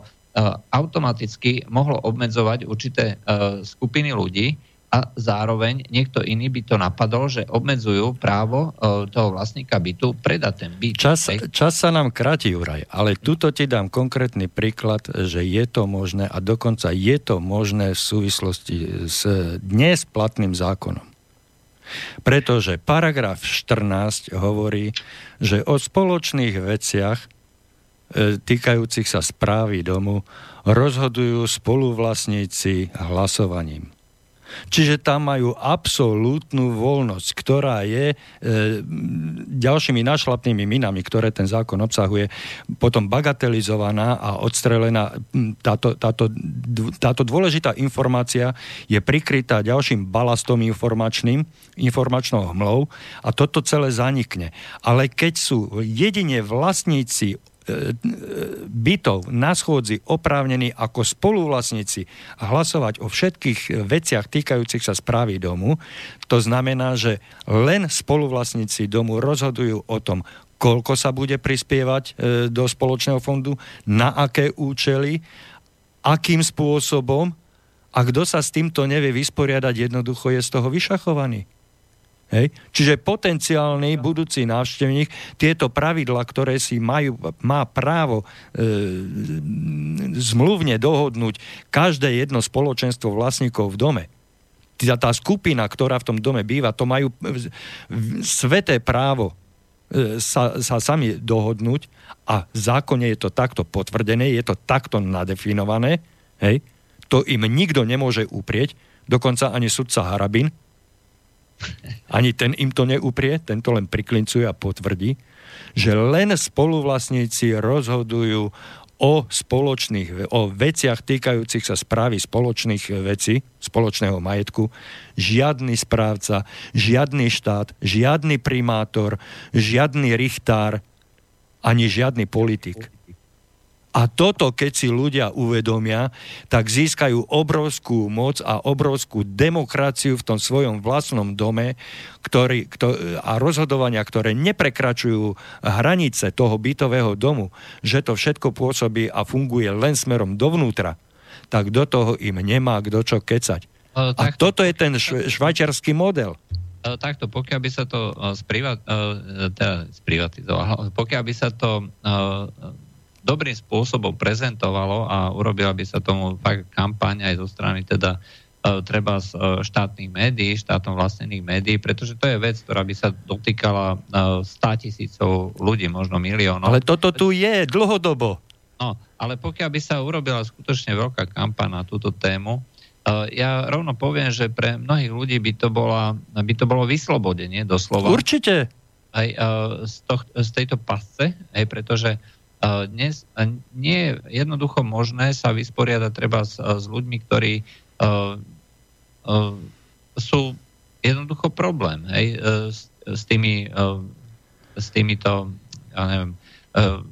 automaticky mohlo obmedzovať určité skupiny ľudí, a zároveň niekto iný by to napadol, že obmedzujú právo e, toho vlastníka bytu predať ten byt. Čas, čas sa nám kráti, Juraj, ale tuto ti dám konkrétny príklad, že je to možné a dokonca je to možné v súvislosti s dnes platným zákonom. Pretože paragraf 14 hovorí, že o spoločných veciach e, týkajúcich sa správy domu rozhodujú spoluvlastníci hlasovaním. Čiže tam majú absolútnu voľnosť, ktorá je e, ďalšími našlapnými minami, ktoré ten zákon obsahuje, potom bagatelizovaná a odstrelená. Táto, táto, táto dôležitá informácia je prikrytá ďalším balastom informačným, informačnou hmlou a toto celé zanikne. Ale keď sú jedine vlastníci bytov na schôdzi oprávnení ako spoluvlastníci hlasovať o všetkých veciach týkajúcich sa správy domu, to znamená, že len spoluvlastníci domu rozhodujú o tom, koľko sa bude prispievať e, do spoločného fondu, na aké účely, akým spôsobom a kto sa s týmto nevie vysporiadať, jednoducho je z toho vyšachovaný. Hej? Čiže potenciálny budúci návštevník tieto pravidla, ktoré si majú, má právo e, zmluvne dohodnúť každé jedno spoločenstvo vlastníkov v dome, tá, tá skupina, ktorá v tom dome býva, to majú sveté právo e, sa, sa sami dohodnúť a v zákone je to takto potvrdené, je to takto nadefinované, hej? to im nikto nemôže uprieť, dokonca ani sudca Harabin, ani ten im to neuprie, tento len priklincuje a potvrdí. že len spoluvlastníci rozhodujú o spoločných, o veciach týkajúcich sa správy spoločných vecí, spoločného majetku, žiadny správca, žiadny štát, žiadny primátor, žiadny richtár, ani žiadny politik. A toto, keď si ľudia uvedomia, tak získajú obrovskú moc a obrovskú demokraciu v tom svojom vlastnom dome ktorý, kto, a rozhodovania, ktoré neprekračujú hranice toho bytového domu, že to všetko pôsobí a funguje len smerom dovnútra, tak do toho im nemá kto čo kecať. A, a toto je ten šv- švajčiarsky model takto, pokiaľ by sa to sprivat, teda sprivatizovalo, pokiaľ by sa to dobrým spôsobom prezentovalo a urobila by sa tomu fakt kampaň aj zo strany teda uh, treba z uh, štátnych médií, štátom vlastnených médií, pretože to je vec, ktorá by sa dotýkala uh, 100 tisícov ľudí, možno miliónov. Ale toto tu je dlhodobo. No, ale pokiaľ by sa urobila skutočne veľká kampaň na túto tému, uh, ja rovno poviem, že pre mnohých ľudí by to, bola, by to bolo vyslobodenie doslova. Určite. Aj uh, z, to, z tejto pasce, aj pretože dnes nie je jednoducho možné sa vysporiadať treba s, s ľuďmi, ktorí uh, uh, sú jednoducho problém hej, s, s, tými, uh, s týmito, ja neviem, uh,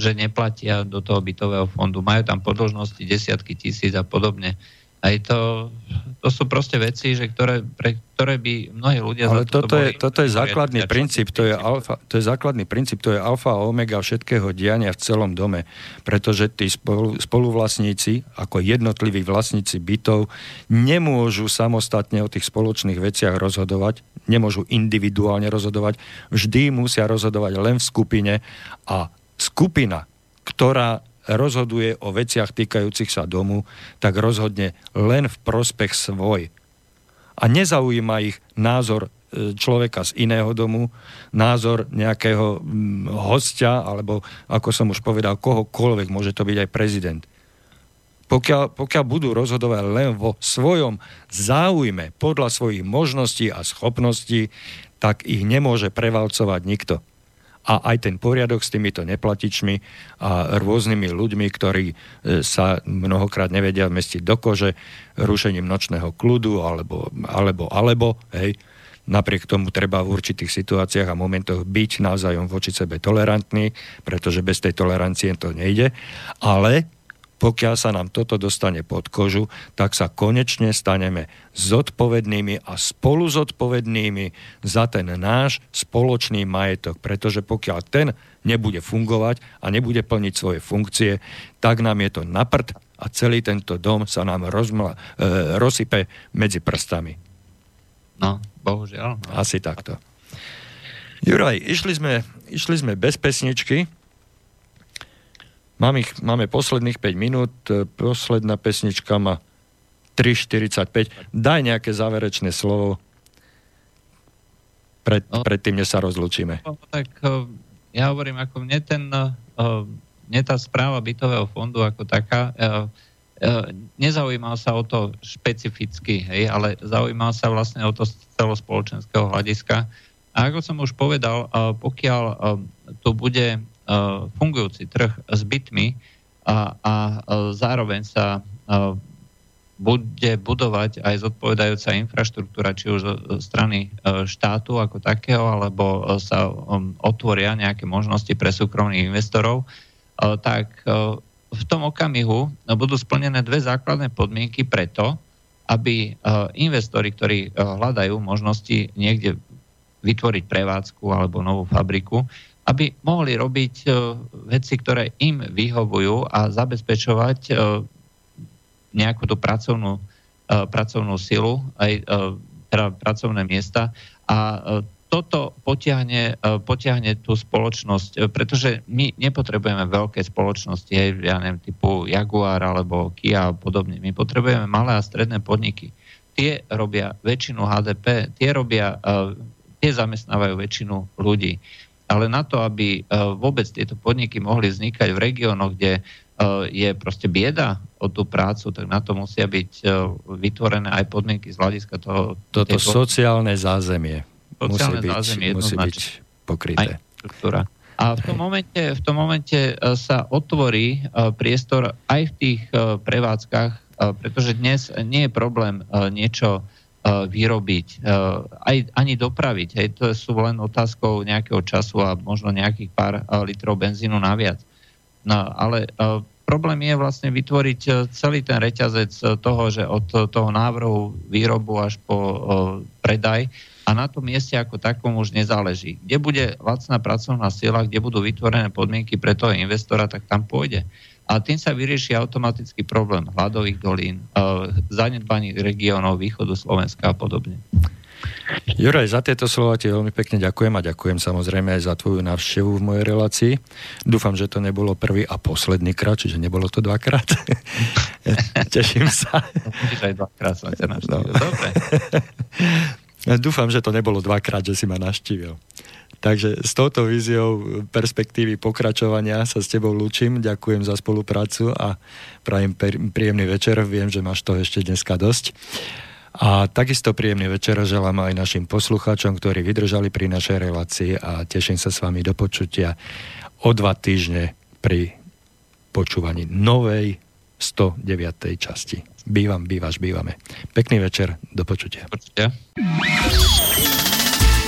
že neplatia do toho bytového fondu, majú tam podložnosti desiatky tisíc a podobne. Aj to, to sú proste veci, že ktoré, pre ktoré by mnohí ľudia... Ale toto, je, toto je základný princíp, to je, alfa, to je základný princíp, to je alfa a omega všetkého diania v celom dome, pretože tí spolu, spoluvlastníci, ako jednotliví vlastníci bytov, nemôžu samostatne o tých spoločných veciach rozhodovať, nemôžu individuálne rozhodovať, vždy musia rozhodovať len v skupine a skupina, ktorá rozhoduje o veciach týkajúcich sa domu, tak rozhodne len v prospech svoj. A nezaujíma ich názor e, človeka z iného domu, názor nejakého hostia, alebo ako som už povedal, kohokoľvek, môže to byť aj prezident. Pokiaľ, pokiaľ budú rozhodovať len vo svojom záujme, podľa svojich možností a schopností, tak ich nemôže prevalcovať nikto a aj ten poriadok s týmito neplatičmi a rôznymi ľuďmi, ktorí e, sa mnohokrát nevedia vmestiť do kože rušením nočného kľudu alebo, alebo, alebo, hej, Napriek tomu treba v určitých situáciách a momentoch byť navzájom voči sebe tolerantný, pretože bez tej tolerancie to nejde. Ale pokiaľ sa nám toto dostane pod kožu, tak sa konečne staneme zodpovednými a spolu zodpovednými za ten náš spoločný majetok. Pretože pokiaľ ten nebude fungovať a nebude plniť svoje funkcie, tak nám je to naprd a celý tento dom sa nám rozmla, e, rozsype medzi prstami. No, bohužiaľ. No. Asi takto. Juraj, išli sme, išli sme bez pesničky, Mám ich, máme posledných 5 minút, e, posledná pesnička má 3.45. Daj nejaké záverečné slovo pred, no, predtým, než sa rozlučíme. No, tak e, ja hovorím, ako mne ten, e, mne tá správa bytového fondu ako taká, nezaujímal sa o to špecificky, hej, ale zaujímal sa vlastne o to z celospoločenského hľadiska. A ako som už povedal, pokiaľ tu bude fungujúci trh s bytmi a, a e, zároveň sa e, bude budovať aj zodpovedajúca infraštruktúra, či už zo strany štátu ako takého, alebo sa otvoria nejaké možnosti pre súkromných investorov, tak v tom okamihu budú splnené dve základné podmienky preto, aby investori, ktorí hľadajú možnosti niekde vytvoriť prevádzku alebo novú fabriku, aby mohli robiť uh, veci, ktoré im vyhovujú a zabezpečovať uh, nejakú tú pracovnú, uh, pracovnú silu, aj teda pracovné miesta. A toto potiahne, potiahne tú spoločnosť, pretože my nepotrebujeme veľké spoločnosti, ja neviem, typu Jaguar alebo Kia a podobne. My potrebujeme malé a stredné podniky. Tie robia väčšinu HDP, tie robia, tie zamestnávajú väčšinu ľudí ale na to, aby e, vôbec tieto podniky mohli vznikať v regiónoch, kde e, je proste bieda o tú prácu, tak na to musia byť e, vytvorené aj podmienky z hľadiska toho... Toto tejto... sociálne zázemie sociálne musí byť, zázemie musí byť pokryté. Štruktúra. A v tom momente, v tom momente sa otvorí priestor aj v tých prevádzkach, pretože dnes nie je problém niečo vyrobiť, aj, ani dopraviť. Hej, to sú len otázkou nejakého času a možno nejakých pár litrov benzínu naviac. No, ale problém je vlastne vytvoriť celý ten reťazec toho, že od toho návrhu, výrobu až po predaj a na tom mieste ako takom už nezáleží. Kde bude lacná pracovná sila, kde budú vytvorené podmienky pre toho investora, tak tam pôjde. A tým sa vyrieši automatický problém hladových dolín, uh, zanedbaní regiónov východu Slovenska a podobne. Juraj, za tieto slova ti veľmi pekne ďakujem a ďakujem samozrejme aj za tvoju návštevu v mojej relácii. Dúfam, že to nebolo prvý a posledný krát, čiže nebolo to dvakrát. Teším sa. aj dvakrát som ťa navštívil. No. Dobre. Dúfam, že to nebolo dvakrát, že si ma naštívil. Takže s touto víziou perspektívy pokračovania sa s tebou lúčim. Ďakujem za spoluprácu a prajem príjemný večer. Viem, že máš to ešte dneska dosť. A takisto príjemný večer želám aj našim poslucháčom, ktorí vydržali pri našej relácii a teším sa s vami do počutia o dva týždne pri počúvaní novej 109. časti. Bývam, bývaš, bývame. Pekný večer, do počutia. Počutia.